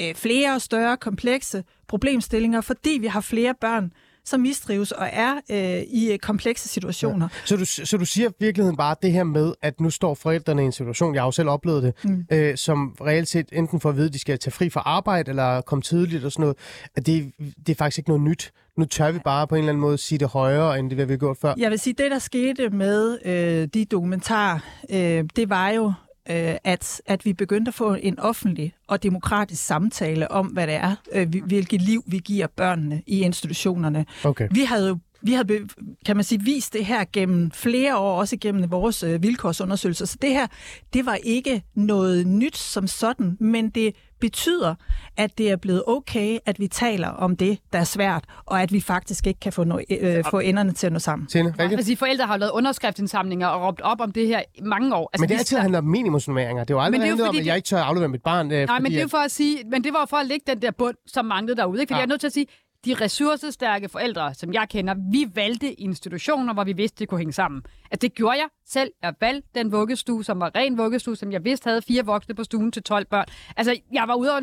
øh, flere og større komplekse problemstillinger, fordi vi har flere børn, som mistrives og er øh, i øh, komplekse situationer. Så du, så du siger i virkeligheden bare det her med, at nu står forældrene i en situation, jeg har jo selv oplevet det, mm. øh, som reelt set enten får at vide, at de skal tage fri fra arbejde, eller komme tidligt og sådan noget, at det, det er faktisk ikke noget nyt. Nu tør vi bare på en eller anden måde sige det højere, end det vi har gjort før. Jeg vil sige, det der skete med øh, de dokumentarer, øh, det var jo, øh, at, at vi begyndte at få en offentlig og demokratisk samtale om, hvad det er, øh, hvilket liv vi giver børnene i institutionerne. Okay. Vi havde jo vi har, kan man sige, vist det her gennem flere år, også gennem vores øh, vilkårsundersøgelser. Så det her, det var ikke noget nyt som sådan, men det betyder, at det er blevet okay, at vi taler om det, der er svært, og at vi faktisk ikke kan få, no, øh, få enderne til at nå sammen. Tine, rigtigt? Altså, forældre har lavet underskriftsindsamlinger og råbt op om det her i mange år. Altså, men det er de- altid handler om minimumsnummeringer. Det er jo aldrig Men det er jo handlet om, at jeg ikke tør aflevere mit barn. Øh, Nej, fordi men det er at- for at sige, men det var for at lægge den der bund, som manglede derude. Ikke? Fordi Ja. ja. jeg er nødt til at sige, de ressourcestærke forældre, som jeg kender, vi valgte institutioner, hvor vi vidste, det kunne hænge sammen. At det gjorde jeg selv. Jeg valgte den vuggestue, som var ren vuggestue, som jeg vidste havde fire voksne på stuen til 12 børn. Altså, jeg var ude og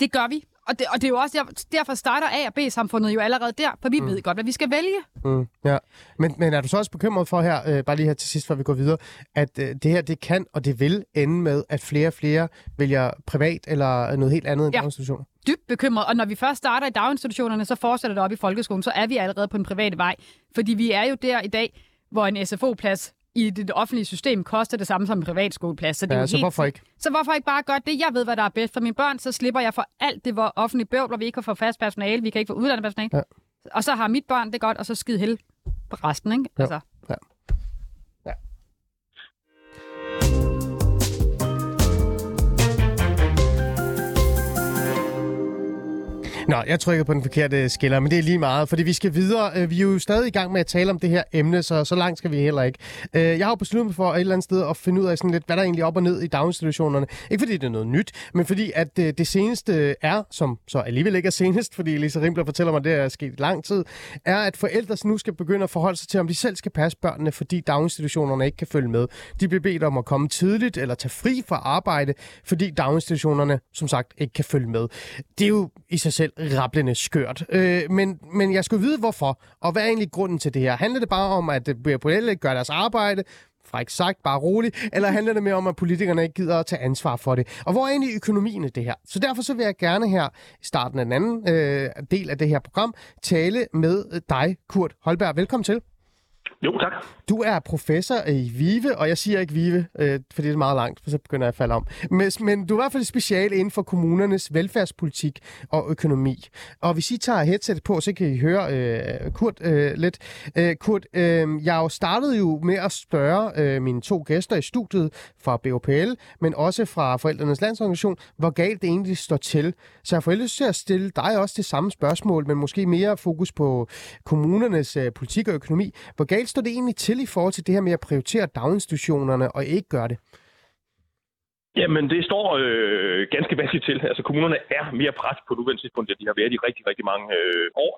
Det gør vi. Og, det, og det er jo også der, derfor starter A og B-samfundet jo allerede der, for vi mm. ved godt, hvad vi skal vælge. Mm, ja. men, men er du så også bekymret for her, øh, bare lige her til sidst, før vi går videre, at øh, det her, det kan og det vil ende med, at flere og flere vælger privat eller noget helt andet end Ja. daginstitutioner? dybt bekymret. Og når vi først starter i daginstitutionerne, så fortsætter det op i folkeskolen, så er vi allerede på den private vej. Fordi vi er jo der i dag, hvor en SFO-plads i det offentlige system koster det samme som en privatskoleplads. Så, det er Ja, jo så helt... hvorfor ikke? Så hvorfor ikke bare gøre det? Jeg ved, hvad der er bedst for mine børn, så slipper jeg for alt det hvor offentlige bøvl, hvor vi ikke kan få fast personale, vi kan ikke få uddannet personale. Ja. Og så har mit børn det godt, og så skide held på resten, ikke? Jo. Altså. Nå, jeg trykker på den forkerte skiller, men det er lige meget, fordi vi skal videre. Øh, vi er jo stadig i gang med at tale om det her emne, så så langt skal vi heller ikke. Øh, jeg har jo besluttet mig for et eller andet sted at finde ud af sådan lidt, hvad der egentlig er op og ned i daginstitutionerne. Ikke fordi det er noget nyt, men fordi at øh, det seneste er, som så alligevel ikke er senest, fordi Lisa Rimbler fortæller mig, at det er sket lang tid, er, at forældre nu skal begynde at forholde sig til, om de selv skal passe børnene, fordi daginstitutionerne ikke kan følge med. De bliver bedt om at komme tidligt eller tage fri fra arbejde, fordi daginstitutionerne, som sagt, ikke kan følge med. Det er jo i sig selv rablende skørt. Øh, men, men jeg skulle vide, hvorfor, og hvad er egentlig grunden til det her? Handler det bare om, at øh, ikke gør deres arbejde, fræk sagt, bare roligt, eller handler det mere om, at politikerne ikke gider at tage ansvar for det? Og hvor er egentlig økonomien i det her? Så derfor så vil jeg gerne her i starten af den anden øh, del af det her program tale med dig, Kurt Holberg. Velkommen til. Jo, tak. Du er professor i VIVE, og jeg siger ikke VIVE, øh, fordi det er meget langt, for så begynder jeg at falde om. Men, men du er i hvert fald special inden for kommunernes velfærdspolitik og økonomi. Og hvis I tager headset på, så kan I høre øh, Kurt øh, lidt. Øh, Kurt, øh, jeg jo startede jo med at spørge øh, mine to gæster i studiet fra BOPL, men også fra Forældrenes Landsorganisation, hvor galt det egentlig står til. Så jeg får lyst til at stille dig også det samme spørgsmål, men måske mere fokus på kommunernes øh, politik og økonomi. Hvor galt står det egentlig til i forhold til det her med at prioritere daginstitutionerne og ikke gøre det? Jamen, det står øh, ganske vanskeligt til. Altså, kommunerne er mere pres på nuværende tidspunkt, end de har været i rigtig, rigtig mange øh, år.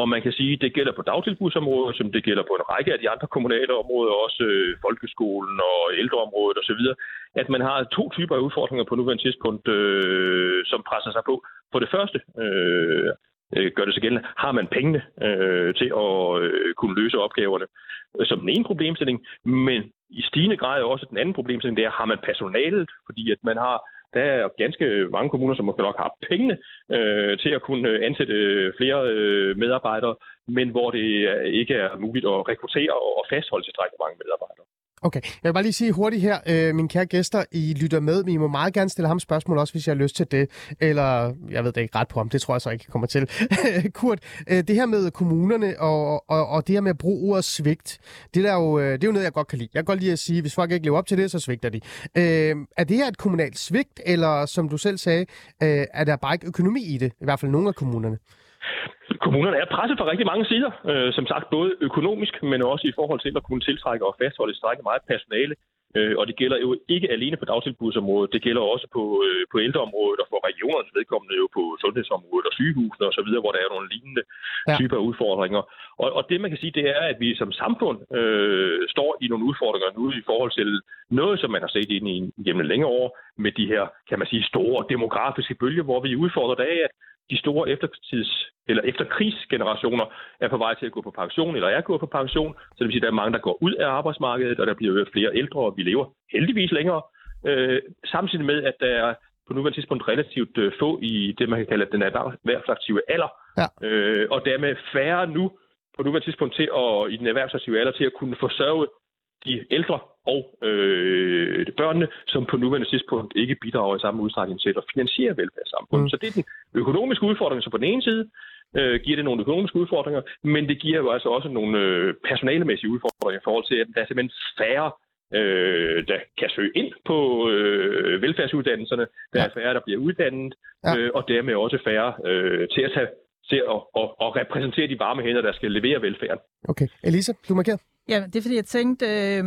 Og man kan sige, at det gælder på dagtilbudsområdet, som det gælder på en række af de andre kommunale områder, også øh, folkeskolen og ældreområdet osv., at man har to typer af udfordringer på nuværende tidspunkt, øh, som presser sig på. For det første øh, øh, gør det sig gældende, har man pengene øh, til at øh, kunne løse opgaverne? Som den ene problemstilling, men i stigende grad også den anden problemstilling, det er, har man personalet, fordi at man har der er ganske mange kommuner, som måske nok har pengene øh, til at kunne øh, ansætte øh, flere øh, medarbejdere, men hvor det øh, ikke er muligt at rekruttere og fastholde tilstrækkeligt mange medarbejdere. Okay, jeg vil bare lige sige hurtigt her, øh, mine kære gæster, I lytter med, men I må meget gerne stille ham spørgsmål også, hvis jeg har lyst til det. Eller, jeg ved det ikke ret på ham, det tror jeg så ikke kommer til. Kurt, øh, det her med kommunerne og, og, og det her med at bruge ordet svigt, det, der jo, øh, det er jo noget, jeg godt kan lide. Jeg kan godt lide at sige, hvis folk ikke lever op til det, så svigter de. Øh, er det her et kommunalt svigt, eller som du selv sagde, øh, er der bare ikke økonomi i det? I hvert fald nogle af kommunerne. Kommunerne er presset fra rigtig mange sider, øh, som sagt både økonomisk, men også i forhold til at kunne tiltrække og fastholde tilstrækkeligt meget personale. Øh, og det gælder jo ikke alene på dagtilbudsområdet, det gælder også på, øh, på ældreområdet og for regionernes vedkommende jo på sundhedsområdet og sygehusene osv., hvor der er nogle lignende ja. typer af udfordringer. Og, og det man kan sige, det er, at vi som samfund øh, står i nogle udfordringer nu i forhold til noget, som man har set ind i gennem længere år med de her, kan man sige, store demografiske bølger, hvor vi er udfordret af, at de store eftertids eller efterkrigsgenerationer er på vej til at gå på pension, eller er gået på pension. Så det vil sige, at der er mange, der går ud af arbejdsmarkedet, og der bliver flere ældre, og vi lever heldigvis længere. Øh, samtidig med, at der er på nuværende tidspunkt relativt øh, få i det, man kan kalde den erhvervsaktive alder, Ja. øh, og dermed færre nu på nuværende tidspunkt til at, i den erhvervsaktive alder til at kunne forsørge de ældre og øh, børnene, som på nuværende tidspunkt ikke bidrager i samme udstrækning til at finansiere velfærdssamfundet. Mm. Så det er den økonomiske udfordring, så på den ene side øh, giver det nogle økonomiske udfordringer, men det giver jo altså også nogle øh, personalemæssige udfordringer i forhold til, at der er simpelthen færre, øh, der kan søge ind på øh, velfærdsuddannelserne. Der er færre, der bliver uddannet, Ja. øh, og dermed også færre øh, til at tage til at, at, at repræsentere de varme hænder, der skal levere velfærden. Okay. Elisa, du markerer. Ja, det er fordi, jeg tænkte, øh,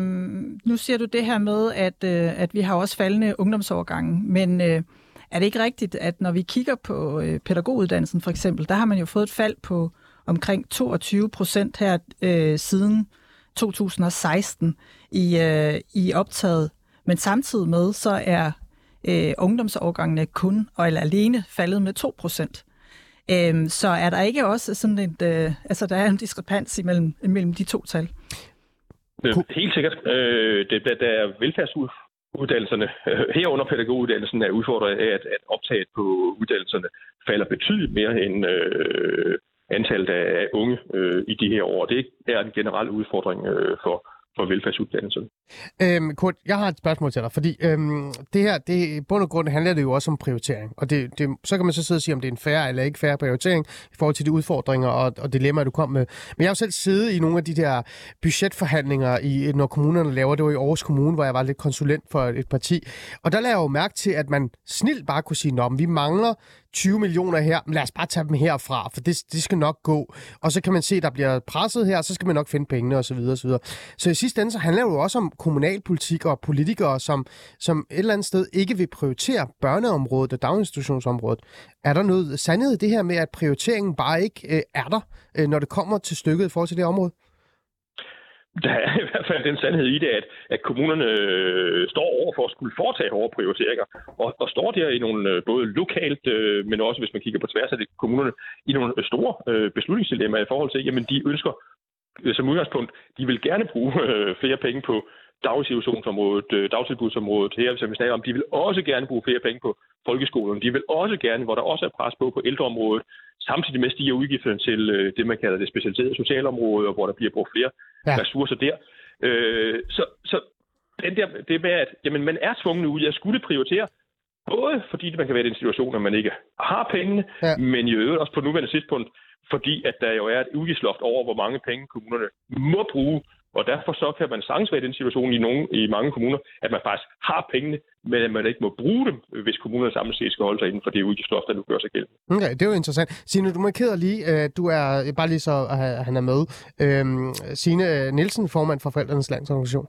nu siger du det her med, at, øh, at vi har også faldende ungdomsovergange, men øh, er det ikke rigtigt, at når vi kigger på øh, pædagoguddannelsen for eksempel, der har man jo fået et fald på omkring 22 procent her øh, siden 2016 i, øh, i optaget, men samtidig med, så er øh, ungdomsovergangene kun, og eller alene, faldet med 2 procent. Øhm, så er der ikke også sådan et, øh, altså der er en diskrepans imellem, imellem de to tal? Øh, Helt sikkert. Øh, det, der, der er velfærdsuddannelserne, øh, herunder pædagoguddannelsen, er udfordret af, at, at optaget på uddannelserne falder betydeligt mere end øh, antallet af unge øh, i de her år. Det er en generel udfordring øh, for, for velfærdsuddannelserne. Øhm, Kurt, jeg har et spørgsmål til dig, fordi øhm, det her, det, i bund og grund handler det jo også om prioritering. Og det, det, så kan man så sidde og sige, om det er en færre eller ikke færre prioritering i forhold til de udfordringer og, og dilemmaer, du kom med. Men jeg har jo selv siddet i nogle af de der budgetforhandlinger, i, når kommunerne laver det var i Aarhus Kommune, hvor jeg var lidt konsulent for et parti. Og der lavede jeg jo mærke til, at man snilt bare kunne sige, at vi mangler 20 millioner her, men lad os bare tage dem herfra, for det, det skal nok gå. Og så kan man se, at der bliver presset her, så skal man nok finde pengene osv. osv. Så i sidste ende, så handler det jo også om kommunalpolitik og politikere, som, som et eller andet sted ikke vil prioritere børneområdet og daginstitutionsområdet. Er der noget sandhed i det her med, at prioriteringen bare ikke øh, er der, øh, når det kommer til stykket i forhold til det område? Der er i hvert fald den sandhed i det, at, at kommunerne øh, står over for at skulle foretage hårde prioriteringer, og, og står der i nogle øh, både lokalt, øh, men også hvis man kigger på tværs af det, kommunerne, i nogle øh, store øh, beslutningsdilemmaer i forhold til, jamen de ønsker øh, som udgangspunkt, de vil gerne bruge øh, flere penge på daginstitutionsområdet, øh, dagtilbudsområdet her, som vi snakker om. De vil også gerne bruge flere penge på folkeskolen. De vil også gerne, hvor der også er pres på på ældreområdet, samtidig med stiger udgifterne til øh, det, man kalder det specialiserede socialområde, og hvor der bliver brugt flere Ja. ressourcer der. Øh, så, så den der, det med, at jamen, man er tvunget ud at skulle prioritere, både fordi man kan være i den situation, at man ikke har pengene, ja. men i øvrigt også på nuværende tidspunkt, fordi at der jo er et udgiftsloft over, hvor mange penge kommunerne må bruge, og derfor så kan man sagtens være i den situation i, nogle, i mange kommuner, at man faktisk har pengene, men at man ikke må bruge dem, hvis kommunerne samlet set skal holde sig inden for det udgiftsloft, der nu gør sig gældende. Okay, det er jo interessant. Signe, du markerer lige, at du er, bare lige så, at han er med, øhm, Signe Nielsen, formand for Forældrenes Landsorganisation.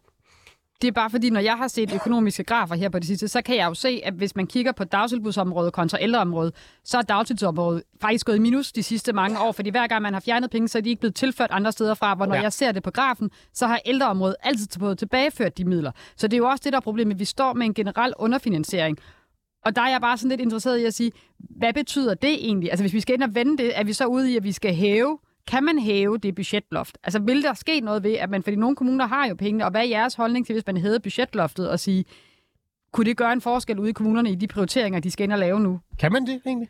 Det er bare fordi, når jeg har set økonomiske grafer her på det sidste, så kan jeg jo se, at hvis man kigger på dagtilbudsområdet kontra ældreområdet, så er dagtilbudsområdet faktisk gået i minus de sidste mange år, fordi hver gang man har fjernet penge, så er de ikke blevet tilført andre steder fra, hvor når Ja. jeg ser det på grafen, så har ældreområdet altid fået tilbageført de midler. Så det er jo også det, der er problemet. Vi står med en generel underfinansiering. Og der er jeg bare sådan lidt interesseret i at sige, hvad betyder det egentlig? Altså hvis vi skal ind og vende det, er vi så ude i, at vi skal hæve kan man hæve det budgetloft? Altså vil der ske noget ved, at man, fordi nogle kommuner har jo pengene, og hvad er jeres holdning til, hvis man hævede budgetloftet og sige, kunne det gøre en forskel ude i kommunerne i de prioriteringer, de skal ind og lave nu? Kan man det egentlig?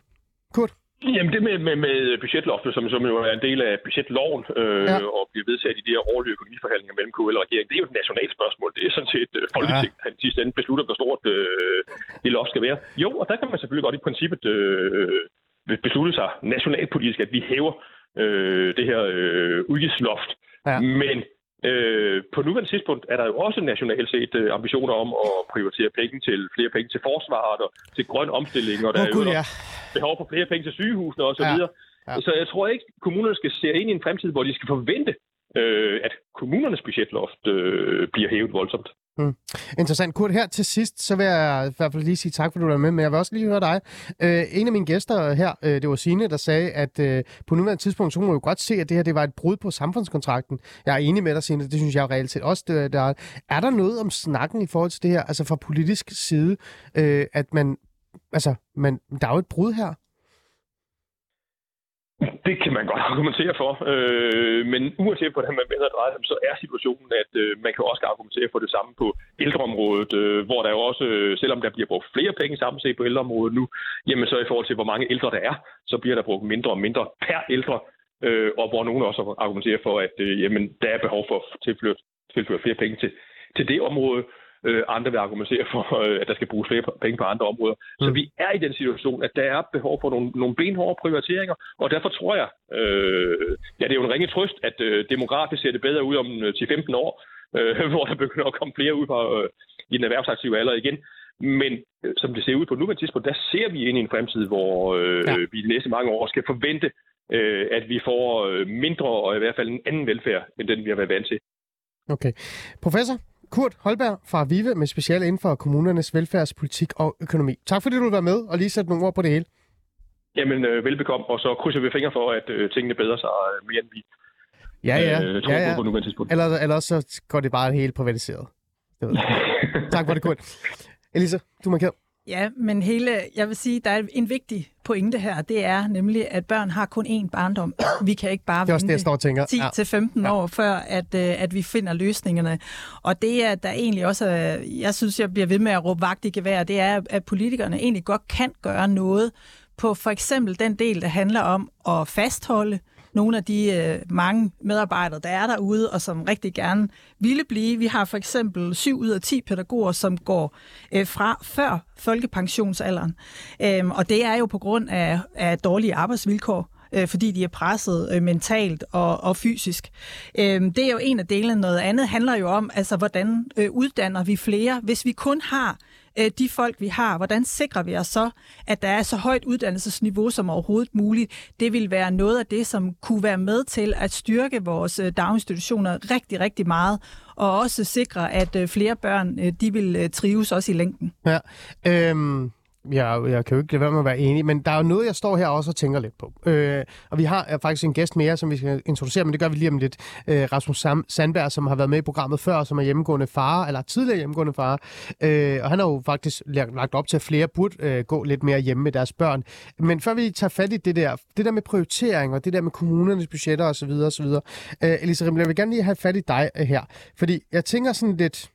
Kurt? Jamen det med, med, med budgetloftet, som, som jo er en del af budgetloven øh, Ja. ja. og bliver vedtaget i de her årlige økonomiforhandlinger mellem KL og regeringen, det er jo et nationalt spørgsmål. Det er sådan set øh, Folketinget, der i sidste ende beslutter, hvor stort øh, det loft skal være. Jo, og der kan man selvfølgelig godt i princippet øh, beslutte sig nationalpolitisk, at vi hæver øh, det her øh, udgiftsloft. Ja. Men øh, på nuværende tidspunkt er der jo også nationalt set øh, ambitioner om at prioritere penge til flere penge til forsvaret og til grøn omstilling, og der Åh, er jo ja. behov for flere penge til sygehusene osv. Ja. Ja. Så jeg tror ikke, kommunerne skal se ind i en fremtid, hvor de skal forvente, øh, at kommunernes budgetloft øh, bliver hævet voldsomt. Mm. Interessant. Kurt, her til sidst, så vil jeg i hvert fald lige sige tak, for du var med, men jeg vil også lige høre dig. Øh, en af mine gæster her, øh, det var Signe, der sagde, at øh, på nuværende tidspunkt, så må man jo godt se, at det her det var et brud på samfundskontrakten. Jeg er enig med dig, Signe, det synes jeg reelt set også. Det, der er. er der noget om snakken i forhold til det her, altså fra politisk side, øh, at man, altså, man, der er jo et brud her? Det kan man godt argumentere for, øh, men uanset hvordan man vender dreje så er situationen, at øh, man kan også argumentere for det samme på ældreområdet, øh, hvor der jo også, øh, selvom der bliver brugt flere penge samlet set på ældreområdet nu, jamen så i forhold til, hvor mange ældre der er, så bliver der brugt mindre og mindre per ældre, øh, og hvor nogen også argumenterer for, at øh, jamen, der er behov for at tilføre, tilføre flere penge til, til det område. Øh, andre vil argumentere for, øh, at der skal bruges flere penge på andre områder. Mm. Så vi er i den situation, at der er behov for nogle, nogle benhårde prioriteringer, og derfor tror jeg, øh, ja, det er jo en ringe trøst, at øh, demografisk ser det bedre ud om 10-15 øh, år, øh, hvor der begynder at komme flere ud fra, øh, i den erhvervsaktive alder igen. Men øh, som det ser ud på nuværende tidspunkt, der ser vi ind i en fremtid, hvor øh, ja. vi de næste mange år skal forvente, øh, at vi får øh, mindre og i hvert fald en anden velfærd, end den vi har været vant til. Okay. Professor, Kurt Holberg fra Vive med speciale inden for kommunernes velfærdspolitik og økonomi. Tak fordi du vil være med og lige sætte nogle ord på det hele. Jamen, øh, velbekomme, og så krydser vi fingre for, at øh, tingene bedre sig øh, mere, end vi ja, ja. Øh, tror ja, ja. på, nuværende tidspunkt. Eller, eller så går det bare helt privatiseret. Det ved tak for det, Kurt. Elisa, du markerer. Ja, men hele, jeg vil sige, der er en vigtig pointe her, det er nemlig, at børn har kun én barndom. Vi kan ikke bare vente 10-15 ja. år, før at, øh, at vi finder løsningerne. Og det er der egentlig også, jeg synes, jeg bliver ved med at råbe vagt i gevær, det er, at politikerne egentlig godt kan gøre noget på for eksempel den del, der handler om at fastholde nogle af de øh, mange medarbejdere, der er derude, og som rigtig gerne ville blive. Vi har for eksempel 7 ud af 10 pædagoger, som går øh, fra før folkepensionsalderen. Øhm, og det er jo på grund af, af dårlige arbejdsvilkår øh, fordi de er presset øh, mentalt og, og fysisk. Øh, det er jo en af delene. Noget andet handler jo om, altså hvordan øh, uddanner vi flere, hvis vi kun har øh, de folk, vi har, hvordan sikrer vi os så, at der er så højt uddannelsesniveau som overhovedet muligt? Det vil være noget af det, som kunne være med til at styrke vores øh, daginstitutioner rigtig, rigtig meget, og også sikre, at øh, flere børn øh, de vil trives også i længden. Ja, øhm jeg, jeg kan jo ikke lade være med at være enig, men der er jo noget, jeg står her også og tænker lidt på. Øh, og vi har øh, faktisk en gæst mere, som vi skal introducere, men det gør vi lige om lidt. Øh, Rasmus Sam- Sandberg, som har været med i programmet før, som er hjemmegående far, eller tidligere hjemmegående far. Øh, og han har jo faktisk lagt op til, at flere burde øh, gå lidt mere hjemme med deres børn. Men før vi tager fat i det der, det der med prioritering, og det der med kommunernes budgetter osv., osv. Øh, Elisa Rimmel, jeg vil gerne lige have fat i dig øh, her. Fordi jeg tænker sådan lidt,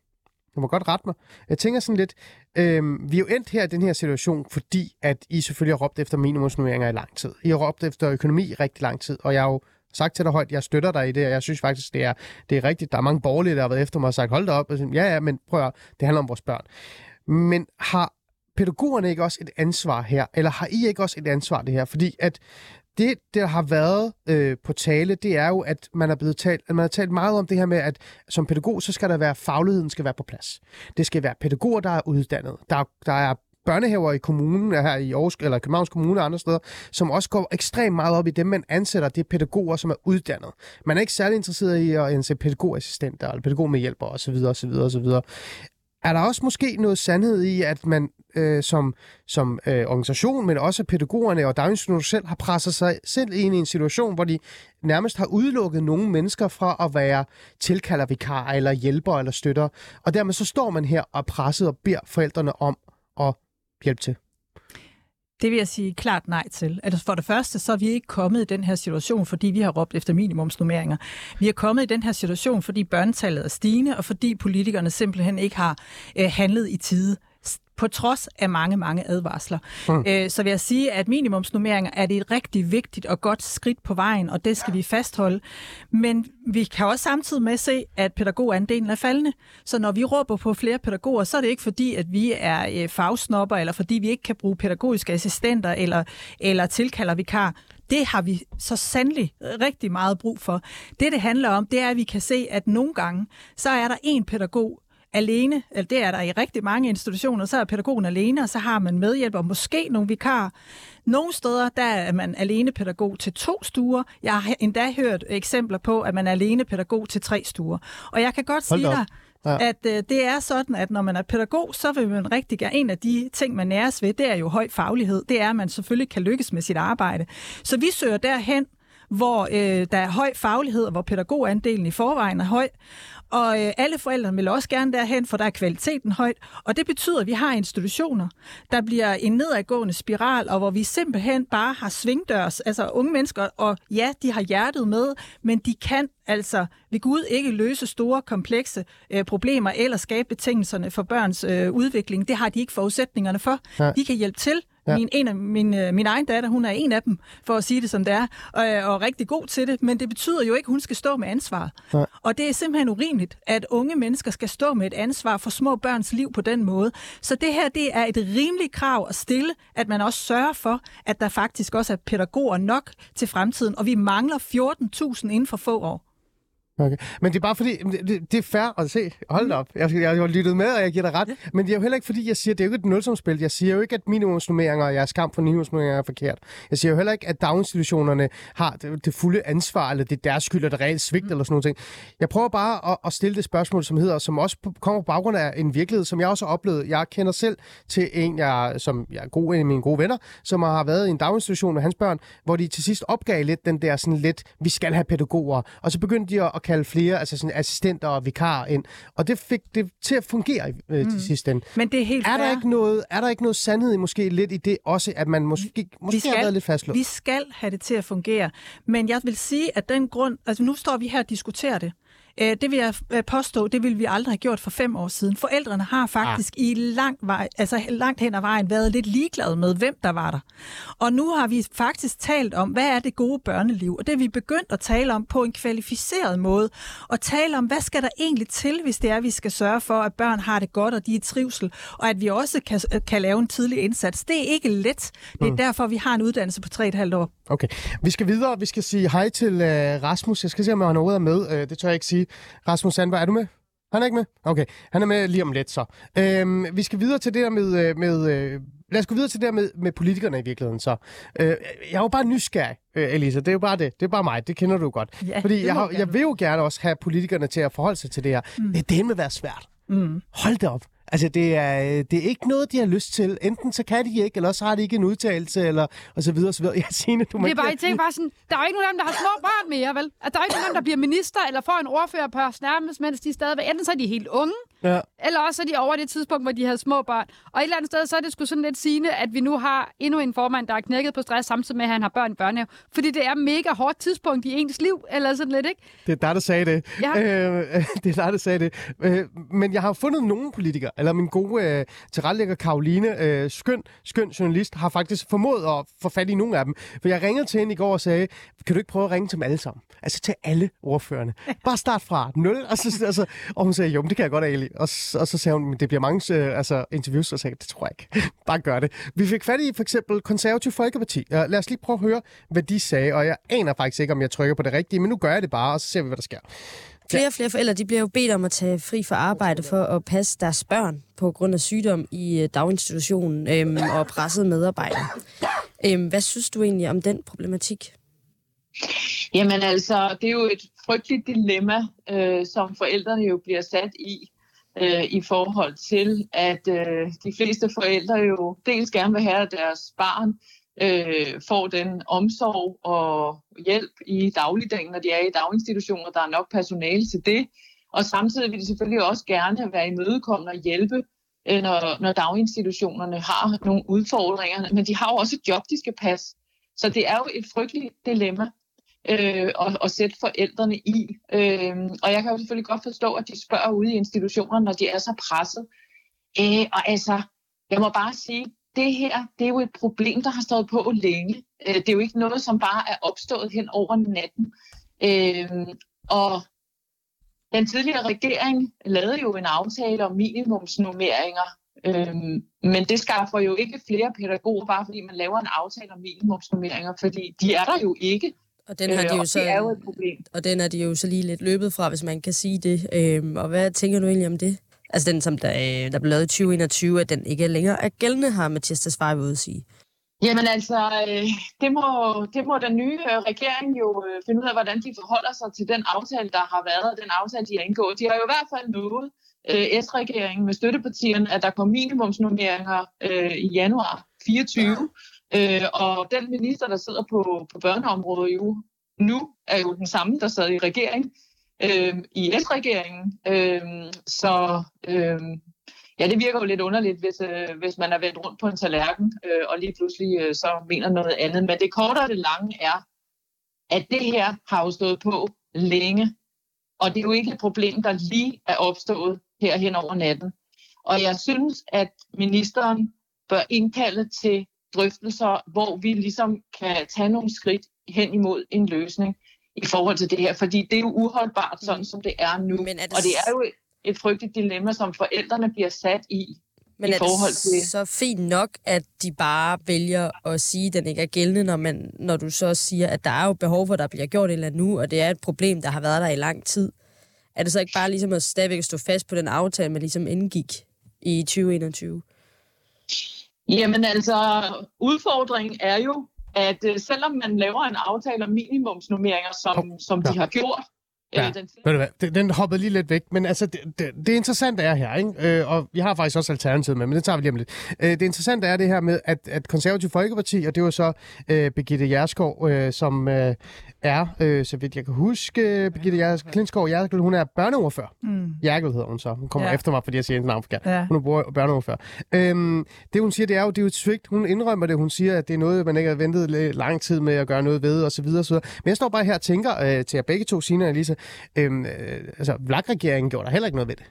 du må godt rette mig. Jeg tænker sådan lidt, øh, vi er jo endt her i den her situation, fordi at I selvfølgelig har råbt efter minimumsnummeringer i lang tid. I har råbt efter økonomi i rigtig lang tid, og jeg har jo sagt til dig højt, jeg støtter dig i det, og jeg synes faktisk, det er, det er rigtigt. Der er mange borgerlige, der har været efter mig og sagt, hold da op. Og ja, ja, men prøv at, det handler om vores børn. Men har pædagogerne ikke også et ansvar her? Eller har I ikke også et ansvar det her? Fordi at det, der har været øh, på tale, det er jo, at man, er blevet talt, at man har talt meget om det her med, at som pædagog, så skal der være, fagligheden skal være på plads. Det skal være pædagoger, der er uddannet. Der, der er børnehaver i kommunen, her i Aarhus, eller Københavns Kommune og andre steder, som også går ekstremt meget op i dem, man ansætter, det er pædagoger, som er uddannet. Man er ikke særlig interesseret i at ansætte pædagogassistenter eller pædagogmedhjælper osv. osv. osv. Er der også måske noget sandhed i, at man øh, som, som øh, organisation, men også pædagogerne og daginstitutioner selv har presset sig selv ind i en situation, hvor de nærmest har udelukket nogle mennesker fra at være tilkaldervikarer eller hjælper eller støtter. Og dermed så står man her og presset og beder forældrene om at hjælpe til. Det vil jeg sige klart nej til. Altså for det første, så er vi ikke kommet i den her situation, fordi vi har råbt efter minimumsnummeringer. Vi er kommet i den her situation, fordi børnetallet er stigende, og fordi politikerne simpelthen ikke har øh, handlet i tide på trods af mange, mange advarsler. Mm. Øh, så vil jeg sige, at minimumsnummeringer er det et rigtig vigtigt og godt skridt på vejen, og det skal vi fastholde. Men vi kan også samtidig med se, at pædagogandelen er faldende. Så når vi råber på flere pædagoger, så er det ikke fordi, at vi er øh, fagsnopper, eller fordi vi ikke kan bruge pædagogiske assistenter eller, eller tilkalder vikar. Det har vi så sandelig rigtig meget brug for. Det, det handler om, det er, at vi kan se, at nogle gange, så er der en pædagog, alene, eller det er der i rigtig mange institutioner, så er pædagogen alene, og så har man medhjælper, måske nogle vikar. Nogle steder, der er man alene pædagog til to stuer. Jeg har endda hørt eksempler på, at man er alene pædagog til tre stuer. Og jeg kan godt Hold sige dig, Ja. At øh, det er sådan, at når man er pædagog, så vil man rigtig gerne, en af de ting, man næres ved, det er jo høj faglighed. Det er, at man selvfølgelig kan lykkes med sit arbejde. Så vi søger derhen, hvor øh, der er høj faglighed, og hvor pædagogandelen i forvejen er høj. Og øh, alle forældre vil også gerne derhen, for der er kvaliteten højt. Og det betyder, at vi har institutioner, der bliver en nedadgående spiral, og hvor vi simpelthen bare har svingdørs, altså unge mennesker, og ja, de har hjertet med, men de kan altså ved Gud ikke løse store, komplekse øh, problemer eller skabe betingelserne for børns øh, udvikling. Det har de ikke forudsætninger for. Nej. De kan hjælpe til, Ja. Min, en af min, øh, min egen datter, hun er en af dem, for at sige det som det er, og, og er rigtig god til det, men det betyder jo ikke, at hun skal stå med ansvaret. Nej. Og det er simpelthen urimeligt, at unge mennesker skal stå med et ansvar for små børns liv på den måde. Så det her, det er et rimeligt krav at stille, at man også sørger for, at der faktisk også er pædagoger nok til fremtiden, og vi mangler 14.000 inden for få år. Okay. Men det er bare fordi, det, det, er fair at se. Hold op. Jeg, jeg, har lyttet med, og jeg giver dig ret. Men det er jo heller ikke fordi, jeg siger, det er jo ikke et nulsumspil. Jeg siger jo ikke, at minimumsnummeringer og jeres kamp for minimumsnummeringer er forkert. Jeg siger jo heller ikke, at daginstitutionerne har det, det fulde ansvar, eller det er deres skyld, eller det reelt svigt, eller sådan noget. Jeg prøver bare at, at stille det spørgsmål, som hedder, som også kommer på baggrund af en virkelighed, som jeg også har oplevet. Jeg kender selv til en, jeg, som jeg er god, en af mine gode venner, som har været i en daginstitution med hans børn, hvor de til sidst opgav lidt den der sådan lidt, vi skal have pædagoger. Og så begyndte de at, at kalde flere, altså sådan assistenter og vikarer ind. Og det fik det til at fungere øh, mm. til sidst ende. Men det er helt Er der, fair. ikke noget, er der ikke noget sandhed i måske lidt i det også, at man måske, måske har været lidt fastlåst? Vi skal have det til at fungere. Men jeg vil sige, at den grund... Altså nu står vi her og diskuterer det. Øh, Det vil jeg øh, påstå, det ville vi aldrig have gjort for fem år siden. Forældrene har faktisk ah. i lang vej, altså langt hen ad vejen været lidt ligeglade med, hvem der var der. Og nu har vi faktisk talt om, hvad er det gode børneliv? Og det er vi begyndt at tale om på en kvalificeret måde. Og tale om, hvad skal der egentlig til, hvis det er, at vi skal sørge for, at børn har det godt, og de er i trivsel, og at vi også kan, kan lave en tidlig indsats. Det er ikke let. Det er mm. derfor, vi har en uddannelse på 3,5 år. Okay, vi skal videre. Vi skal sige hej til uh, Rasmus. Jeg skal se, om han overhovedet er med. Uh, det tør jeg ikke sige. Rasmus Sandberg, er du med? Han er ikke med? Okay, han er med lige om lidt så. Øhm, vi skal videre til det der med... øh, med øh, lad os gå videre til det der med, med politikerne i virkeligheden så. Øh, jeg er jo bare nysgerrig, øh, Elisa. Det er jo bare det. Det er bare mig. Det kender du godt. Ja, Fordi det jeg, har, jeg vil jo gerne også have politikerne til at forholde sig til det her. Mm. Det er det med at være svært. Mm. Hold da op. Altså, det er, øh, det er ikke noget, de har lyst til. Enten så kan de ikke, eller så har de ikke en udtalelse, eller og så videre, og så videre. Jeg siger, du Det er ikke- bare, jeg tænker bare sådan, der er jo ikke nogen af dem, der har små børn mere, vel? At der er ikke nogen af dem, der bliver minister, eller får en ordfører på nærmest, mens de stadigvæk, enten så er de helt unge, Ja. eller også er de over det tidspunkt, hvor de havde små børn. Og et eller andet sted, så er det sgu sådan lidt sigende, at vi nu har endnu en formand, der er knækket på stress, samtidig med, at han har børn i børnehave. Fordi det er mega hårdt tidspunkt i ens liv, eller sådan lidt, ikke? Det er dig, der sagde det. Ja. Øh, det er dig, der sagde det. Øh, men jeg har fundet nogle politikere, eller min gode øh, tilrettelægger Karoline, øh, skøn, skøn journalist, har faktisk formået at få fat i nogle af dem. For jeg ringede til hende i går og sagde, kan du ikke prøve at ringe til dem alle sammen? Altså til alle ordførerne. Bare start fra 0. Og, så, altså, og hun sagde, jo, men det kan jeg godt, Ali. Og, og så sagde hun, men det bliver mange øh, altså, interviews, og sagde, det tror jeg ikke. Bare gør det. Vi fik fat i for eksempel Konservativ Folkeparti. Uh, lad os lige prøve at høre, hvad de sagde. Og jeg aner faktisk ikke, om jeg trykker på det rigtige, men nu gør jeg det bare, og så ser vi, hvad der sker. Flere og flere forældre de bliver jo bedt om at tage fri fra arbejde for at passe deres børn på grund af sygdom i øh, daginstitutionen øhm, og presset medarbejdere. Øhm, hvad synes du egentlig om den problematik? Jamen altså, det er jo et frygteligt dilemma, øh, som forældrene jo bliver sat i, øh, i forhold til, at øh, de fleste forældre jo dels gerne vil have, at deres barn øh, får den omsorg og hjælp i dagligdagen, når de er i daginstitutioner, der er nok personale til det. Og samtidig vil de selvfølgelig også gerne være imødekommende og hjælpe, øh, når, når daginstitutionerne har nogle udfordringer. Men de har jo også et job, de skal passe. Så det er jo et frygteligt dilemma øh, at, at sætte forældrene i. Øh, og jeg kan jo selvfølgelig godt forstå, at de spørger ude i institutionerne, når de er så presset. Øh, og altså, jeg må bare sige, det her, det er jo et problem, der har stået på længe. Øh, det er jo ikke noget, som bare er opstået hen over natten. Øh, og den tidligere regering lavede jo en aftale om minimumsnummeringer, øhm, men det skaffer jo ikke flere pædagoger, bare fordi man laver en aftale om minimumsnummeringer, fordi de er der jo ikke, Og den har de øh, jo og så, det er jo et problem. og den er de jo så lige lidt løbet fra, hvis man kan sige det. Øhm, og hvad tænker du egentlig om det? Altså den, som der, øh, der blev lavet i 2021, at den ikke længere er gældende, har Mathias Tesfaye ude at sige. Jamen altså, øh, det, må, det må den nye øh, regering jo øh, finde ud af, hvordan de forholder sig til den aftale, der har været, og den aftale, de har indgået. De har jo i hvert fald lovet øh, S-regeringen med støttepartierne, at der kommer minimumsnummeringer øh, i januar 24. Øh, og den minister, der sidder på, på børneområdet jo, nu, er jo den samme, der sad i regering, øh, i S-regeringen. Øh, så øh, ja, det virker jo lidt underligt, hvis, øh, hvis man er vendt rundt på en tallerken, øh, og lige pludselig øh, så mener noget andet. Men det korte og det lange er, at det her har jo stået på længe, og det er jo ikke et problem, der lige er opstået her hen over natten. Og jeg synes, at ministeren bør indkalde til drøftelser, hvor vi ligesom kan tage nogle skridt hen imod en løsning i forhold til det her, fordi det er jo uholdbart, sådan som det er nu. Men er det Og det er jo et frygteligt dilemma, som forældrene bliver sat i. Men i er forhold det så fint nok, at de bare vælger at sige, at den ikke er gældende, når, man, når du så siger, at der er jo behov for, at der bliver gjort et eller andet nu, og det er et problem, der har været der i lang tid. Er det så ikke bare ligesom at stadigvæk stå fast på den aftale, man ligesom indgik i 2021? Jamen altså, udfordringen er jo, at øh, selvom man laver en aftale om minimumsnummeringer, som, som de har gjort, Ja. øh, den Ved du hvad, den, den hoppede lige lidt væk, men altså, det, det, det interessante er her, ikke? Øh, og vi har faktisk også alternativet med, men det tager vi lige om lidt. Øh, det interessante er det her med, at, at Konservativ Folkeparti, og det var så øh, Birgitte Jerskov, øh, som øh, er, øh, så vidt jeg kan huske, Birgitte Jers- Klinskov Jerkel, hun er børneordfører. Mm. Jerkel hedder hun så. Hun kommer ja. Efter mig, fordi jeg siger hendes navn forkert. Ja. Hun er børneordfører. Øhm, det hun siger, det er jo, det er jo et svigt. Hun indrømmer det. Hun siger, at det er noget, man ikke har ventet la- lang tid med at gøre noget ved, og så videre, og så videre. Men jeg står bare her og tænker øh, til jer begge to, Signe og Elisa, øhm, øh, altså, Vlak-regeringen gjorde der heller ikke noget ved det.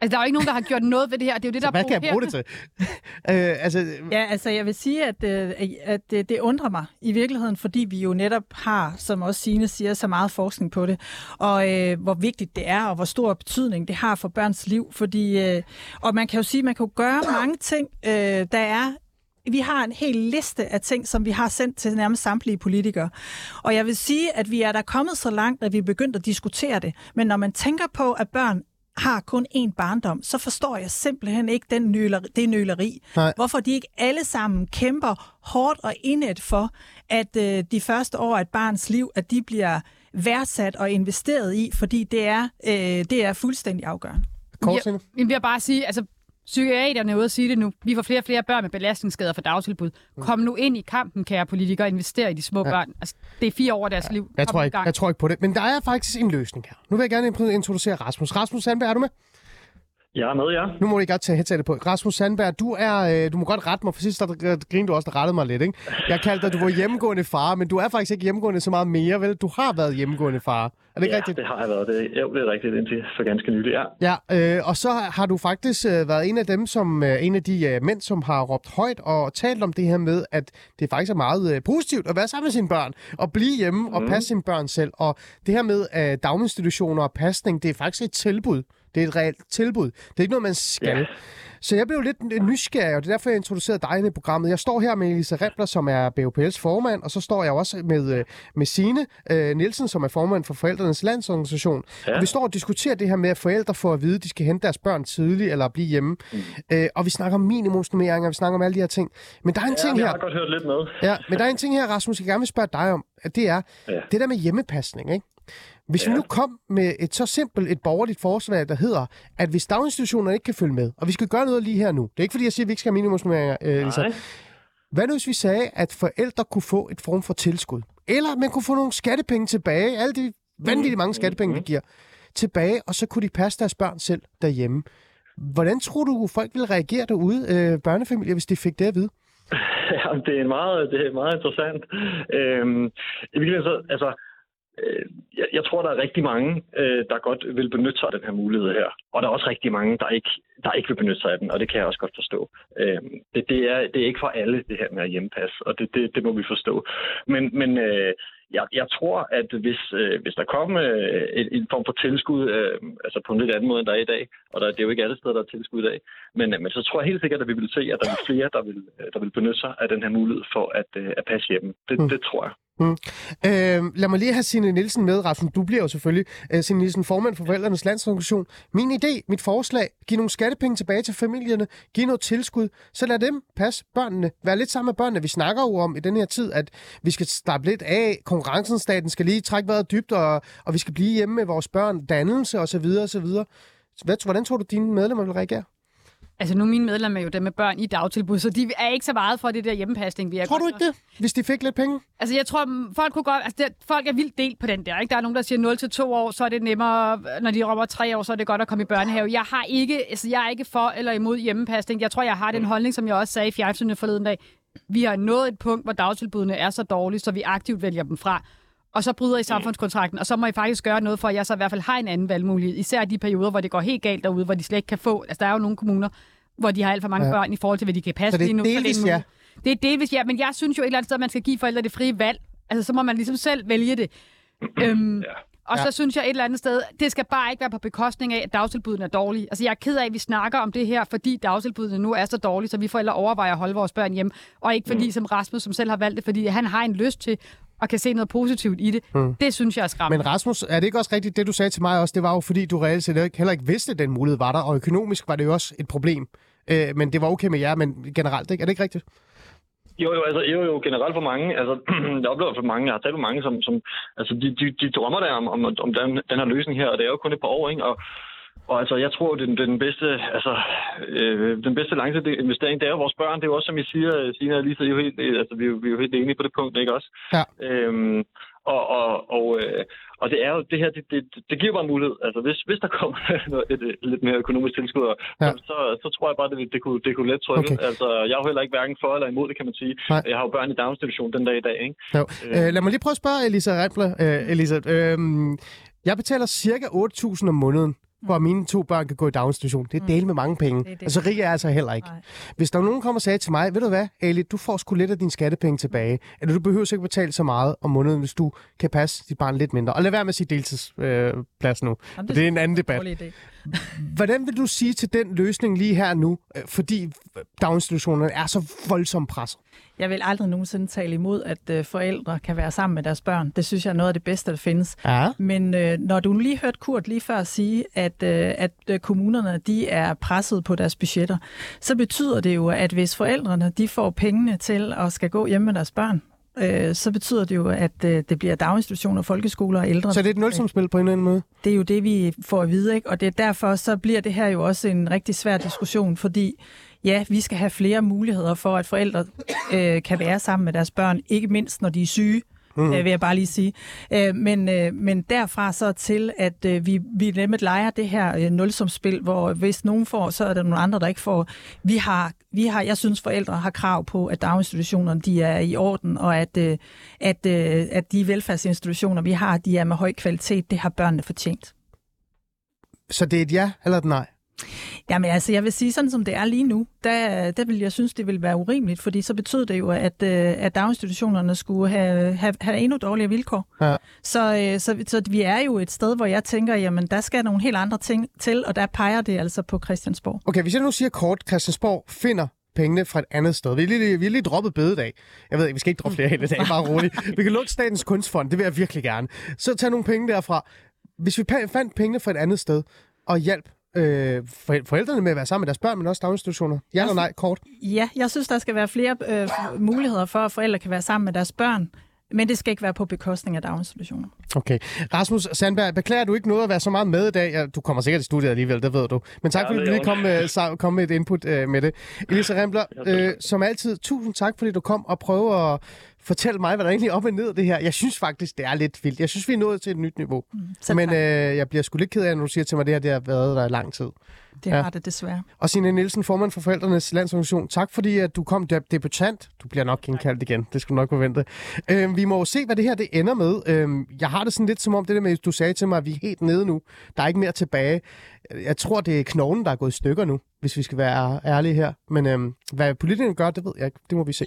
Altså, der er jo ikke nogen, der har gjort noget ved det her. Det er jo det, der Så hvad kan jeg bruge det til? øh, altså, Ja, altså jeg vil sige, at, øh, at det, det undrer mig i virkeligheden, fordi vi jo netop har, som også Signe siger, så meget forskning på det, og øh, hvor vigtigt det er, og hvor stor betydning det har for børns liv. Fordi, øh, og man kan jo sige, at man kan jo gøre mange ting. Øh, der er vi har en hel liste af ting, som vi har sendt til nærmest samtlige politikere. Og jeg vil sige, at vi er der kommet så langt, at vi er begyndt at diskutere det. Men når man tænker på, at børn har kun én barndom, så forstår jeg simpelthen ikke den nøleri, det nøleri. Nej. Hvorfor de ikke alle sammen kæmper hårdt og indet for, at øh, de første år af et barns liv, at de bliver værdsat og investeret i, fordi det er, øh, det er fuldstændig afgørende. kort, Signe? Jeg vil bare sige, altså, psykiaterne er ude at sige det nu. Vi får flere og flere børn med belastningsskader for dagtilbud. Kom nu ind i kampen, kære politikere, og investere i de små ja. børn. Altså, det er fire år af deres liv. Jeg Kom tror, i ikke, jeg tror ikke på det. Men der er faktisk en løsning her. Nu vil jeg gerne introducere Rasmus. Rasmus Sandberg, er du med? Jeg er med, ja. Nu må du godt tage headsetet på. Rasmus Sandberg, du, er, øh, du må godt rette mig, for sidst der grinede du også, der rettede mig lidt. Ikke? Jeg kaldte dig, du var hjemmegående far, men du er faktisk ikke hjemmegående så meget mere, vel? Du har været hjemmegående far. Er det ikke ja, rigtigt? det har jeg været. Det, jo, det er rigtigt indtil for ganske nylig, ja. Ja, øh, og så har du faktisk øh, været en af dem, som øh, en af de øh, mænd, som har råbt højt og talt om det her med, at det faktisk er meget øh, positivt at være sammen med sine børn, og blive hjemme og passe sine børn selv. Og det her med øh, daginstitutioner og pasning, det er faktisk et tilbud. Det er et reelt tilbud. Det er ikke noget, man skal. Ja. Så jeg blev lidt nysgerrig, og det er derfor, jeg introducerede dig ind i programmet. Jeg står her med Elisa Rempler, som er BUPL's formand, og så står jeg også med, øh, med Signe øh, Nielsen, som er formand for Forældrenes Landsorganisation. Ja. Og vi står og diskuterer det her med, at forældre får at vide, at de skal hente deres børn tidligt eller blive hjemme. Mm. Øh, og vi snakker om minimumsnummeringer, vi snakker om alle de her ting. Men der er en ja ting jeg her, har godt hørt lidt med. ja, men der er en ting her, Rasmus, jeg gerne vil spørge dig om. Det er Ja. det der med hjemmepasning, ikke? Hvis ja. vi nu kom med et så simpelt et borgerligt forslag, der hedder, at hvis daginstitutionerne ikke kan følge med, og vi skal gøre noget lige her nu. Det er ikke fordi, jeg siger, at vi ikke skal have minimumsnummeringer, øh, Lisa. Hvad nu, hvis vi sagde, at forældre kunne få et form for tilskud? Eller man kunne få nogle skattepenge tilbage, alle de vanvittigt mange skattepenge, vi giver, tilbage, og så kunne de passe deres børn selv derhjemme. Hvordan tror du, folk ville reagere derude, øh, børnefamilier, hvis de fik det at vide? Ja, det er meget, det er meget interessant. Øhm, I virkeligheden så, altså, jeg, jeg tror, der er rigtig mange, øh, der godt vil benytte sig af den her mulighed her. Og der er også rigtig mange, der ikke, der ikke vil benytte sig af den, og det kan jeg også godt forstå. Øhm, det, det, er, det er ikke for alle, det her med at hjemmepasse, og det, det, det må vi forstå. Men, men øh, jeg, jeg tror, at hvis, øh, hvis der kom øh, en, en form for tilskud, øh, altså på en lidt anden måde, end der er i dag, og der, det er jo ikke alle steder, der er tilskud i dag, men, øh, men så tror jeg helt sikkert, at vi vil se, at der er flere, der vil, øh, der vil benytte sig af den her mulighed for at, øh, at passe hjemme. Det, Mm. det tror jeg. Mm. Øh, lad mig lige have Signe Nielsen med, Rasmus. Du bliver jo selvfølgelig øh, Signe Nielsen, formand for Forældrenes Landsorganisation. Min idé, mit forslag, giv nogle skattepenge tilbage til familierne, giv noget tilskud, så lad dem passe børnene. Vær lidt sammen med børnene. Vi snakker jo om i den her tid, at vi skal starte lidt af. Konkurrencen, staten skal lige trække vejret dybt, og, og vi skal blive hjemme med vores børn, dannelse osv. osv. Hvad, hvordan tror du, dine medlemmer vil reagere? Altså nu er mine medlemmer jo dem med børn i dagtilbud, så de er ikke så meget for det der hjemmepasning. Vi er Tror du ikke det, hvis de fik lidt penge? Altså, jeg tror, mm, folk kunne godt... Altså, det, folk er vildt delt på den der, ikke? Der er nogen, der siger 0 til 2 år, så er det nemmere... Når de rummer 3 år, så er det godt at komme i børnehave. Jeg har ikke... Altså, jeg er ikke for eller imod hjemmepasning. Jeg tror, jeg har den holdning, som jeg også sagde i fjernsynet forleden dag. Vi har nået et punkt, hvor dagtilbudene er så dårlige, så vi aktivt vælger dem fra. Og så bryder I samfundskontrakten, og så må I faktisk gøre noget for, at jeg så i hvert fald har en anden valgmulighed. Især de perioder, hvor det går helt galt derude, hvor de slet ikke kan få... Altså, der er jo nogle kommuner, hvor de har alt for mange Ja. børn i forhold til, hvad de kan passe Så det er lige nu. delvis en ja. Det er delvis ja, men jeg synes jo et eller andet sted, at man skal give forældre det frie valg. Altså, så må man ligesom selv vælge det. Øhm, Ja. og Ja. så synes jeg et eller andet sted, det skal bare ikke være på bekostning af, at dagtilbudene er dårlige. Altså, jeg er ked af, at vi snakker om det her, fordi dagtilbudene nu er så dårlige, så vi forældre overvejer at holde vores børn hjemme. Og ikke fordi, som Rasmus, som selv har valgt det, fordi han har en lyst til og kan se noget positivt i det. Mm. Det synes jeg er skræmmende. Men Rasmus, er det ikke også rigtigt, det du sagde til mig også, det var jo fordi, du reelt set ikke- heller ikke vidste, at den mulighed var der, og økonomisk var det jo også et problem. Øh, men det var okay med jer, men generelt ikke. Er det ikke rigtigt? Jo, jo, altså, jo, jo, generelt for mange, altså, jeg oplever for mange, jeg har talt med mange, som, som altså, de, de, de drømmer der om, om, om den, den her løsning her, og det er jo kun et par år, ikke? Og, og altså, jeg tror, det er den, bedste, altså, øh, den bedste langsigtede investering, det er jo vores børn. Det er jo også, som I siger, Signe og Lisa, er jo helt, øh, altså, vi, er jo, vi er jo helt enige på det punkt, ikke også? Ja. Øhm, og, og, og, øh, og det er jo det her, det, det, det giver bare en mulighed. Altså, hvis, hvis der kommer noget, et, et, lidt mere økonomisk tilskud, Ja. så, så, tror jeg bare, det, det, kunne, det kunne let trykke. Okay. Okay. Altså, jeg er jo heller ikke hverken for eller imod det, kan man sige. Nej. Jeg har jo børn i daginstitution den dag i dag, ikke? Jo. Øh, lad mig lige prøve at spørge Elisa Rempler. Øh, Elisa, øh, jeg betaler cirka 8.000 om måneden, for at mine to børn kan gå i daginstitution. Det er del med mange penge. Det det. Altså, rig er jeg altså heller ikke. Nej. Hvis der nogen, kommer og sagde til mig, ved du hvad, Ali, du får sgu lidt af dine skattepenge tilbage. Eller du behøver ikke betale så meget om måneden, hvis du kan passe dit barn lidt mindre. Og lad være med at sige deltidsplads øh, plads nu. Jamen, Det er en anden debat. Hvordan vil du sige til den løsning lige her nu, øh, fordi daginstitutionerne er så voldsomt presset? Jeg vil aldrig nogensinde tale imod, at øh, forældre kan være sammen med deres børn. Det synes jeg er noget af det bedste, der findes. Ja. Men øh, når du lige hørte Kurt lige før sige, at, øh, at kommunerne de er presset på deres budgetter, så betyder det jo, at hvis forældrene de får pengene til at skal gå hjemme med deres børn, øh, så betyder det jo, at øh, det bliver daginstitutioner, folkeskoler og ældre. Så det er et nulsumspil på en eller anden måde? Det er jo det, vi får at vide, ikke? og det er derfor, så bliver det her jo også en rigtig svær diskussion, fordi ja, vi skal have flere muligheder for, at forældre øh, kan være sammen med deres børn, ikke mindst når de er syge, mm. Øh, vil jeg bare lige sige. Øh, men, øh, men derfra så til, at øh, vi, vi nemlig leger det her øh, nulsumspil, hvor hvis nogen får, så er der nogle andre, der ikke får. Vi har, vi har, jeg synes, forældre har krav på, at daginstitutionerne de er i orden, og at, øh, at, øh, at de velfærdsinstitutioner, vi har, de er med høj kvalitet. Det har børnene fortjent. Så det er et ja eller et nej? Jamen altså, jeg vil sige, sådan som det er lige nu, der, der vil jeg synes, det vil være urimeligt, fordi så betød det jo, at, øh, at daginstitutionerne skulle have, have, have endnu dårligere vilkår. Ja. Så, øh, så, så vi er jo et sted, hvor jeg tænker, jamen der skal nogle helt andre ting til, og der peger det altså på Christiansborg. Okay, hvis jeg nu siger kort, Christiansborg finder pengene fra et andet sted. Vi har lige, vi har lige droppet bededag. Jeg ved ikke, vi skal ikke droppe flere hele dag, bare roligt. Vi kan lukke Statens Kunstfond, det vil jeg virkelig gerne. Så tag nogle penge derfra. Hvis vi fandt pengene fra et andet sted, og hjælp øh, for- forældrene med at være sammen med deres børn, men også daginstitutioner. Ja eller nej, kort. Ja, jeg synes, der skal være flere øh, muligheder for, at forældre kan være sammen med deres børn, men det skal ikke være på bekostning af daginstitutioner. Okay. Rasmus Sandberg, beklager du ikke noget at være så meget med i dag? Ja, du kommer sikkert i studiet alligevel, det ved du. Men tak, Ja, fordi du lige kom med, kom med et input øh, med det. Elisa Rembler, øh, som altid, tusind tak, fordi du kom og prøvede at fortælle mig, hvad der egentlig er op og ned af det her. Jeg synes faktisk, det er lidt vildt. Jeg synes, vi er nået til et nyt niveau. Selv Men øh, jeg bliver sgu lidt ked af, når du siger til mig, at det her det har været der i lang tid. Det ja. har det desværre. Og Signe Nielsen, formand for Forældrenes Landsorganisation, tak fordi at du kom der debutant. Du bliver nok indkaldt igen, det skulle du nok forvente. Øh, vi må jo se, hvad det her det ender med. Øh, jeg har det sådan lidt som om, det der med, at du sagde til mig, at vi er helt nede nu. Der er ikke mere tilbage. Jeg tror, det er knoglen, der er gået i stykker nu, hvis vi skal være ærlige her. Men øh, hvad politikerne gør, det ved jeg ikke. Det må vi se.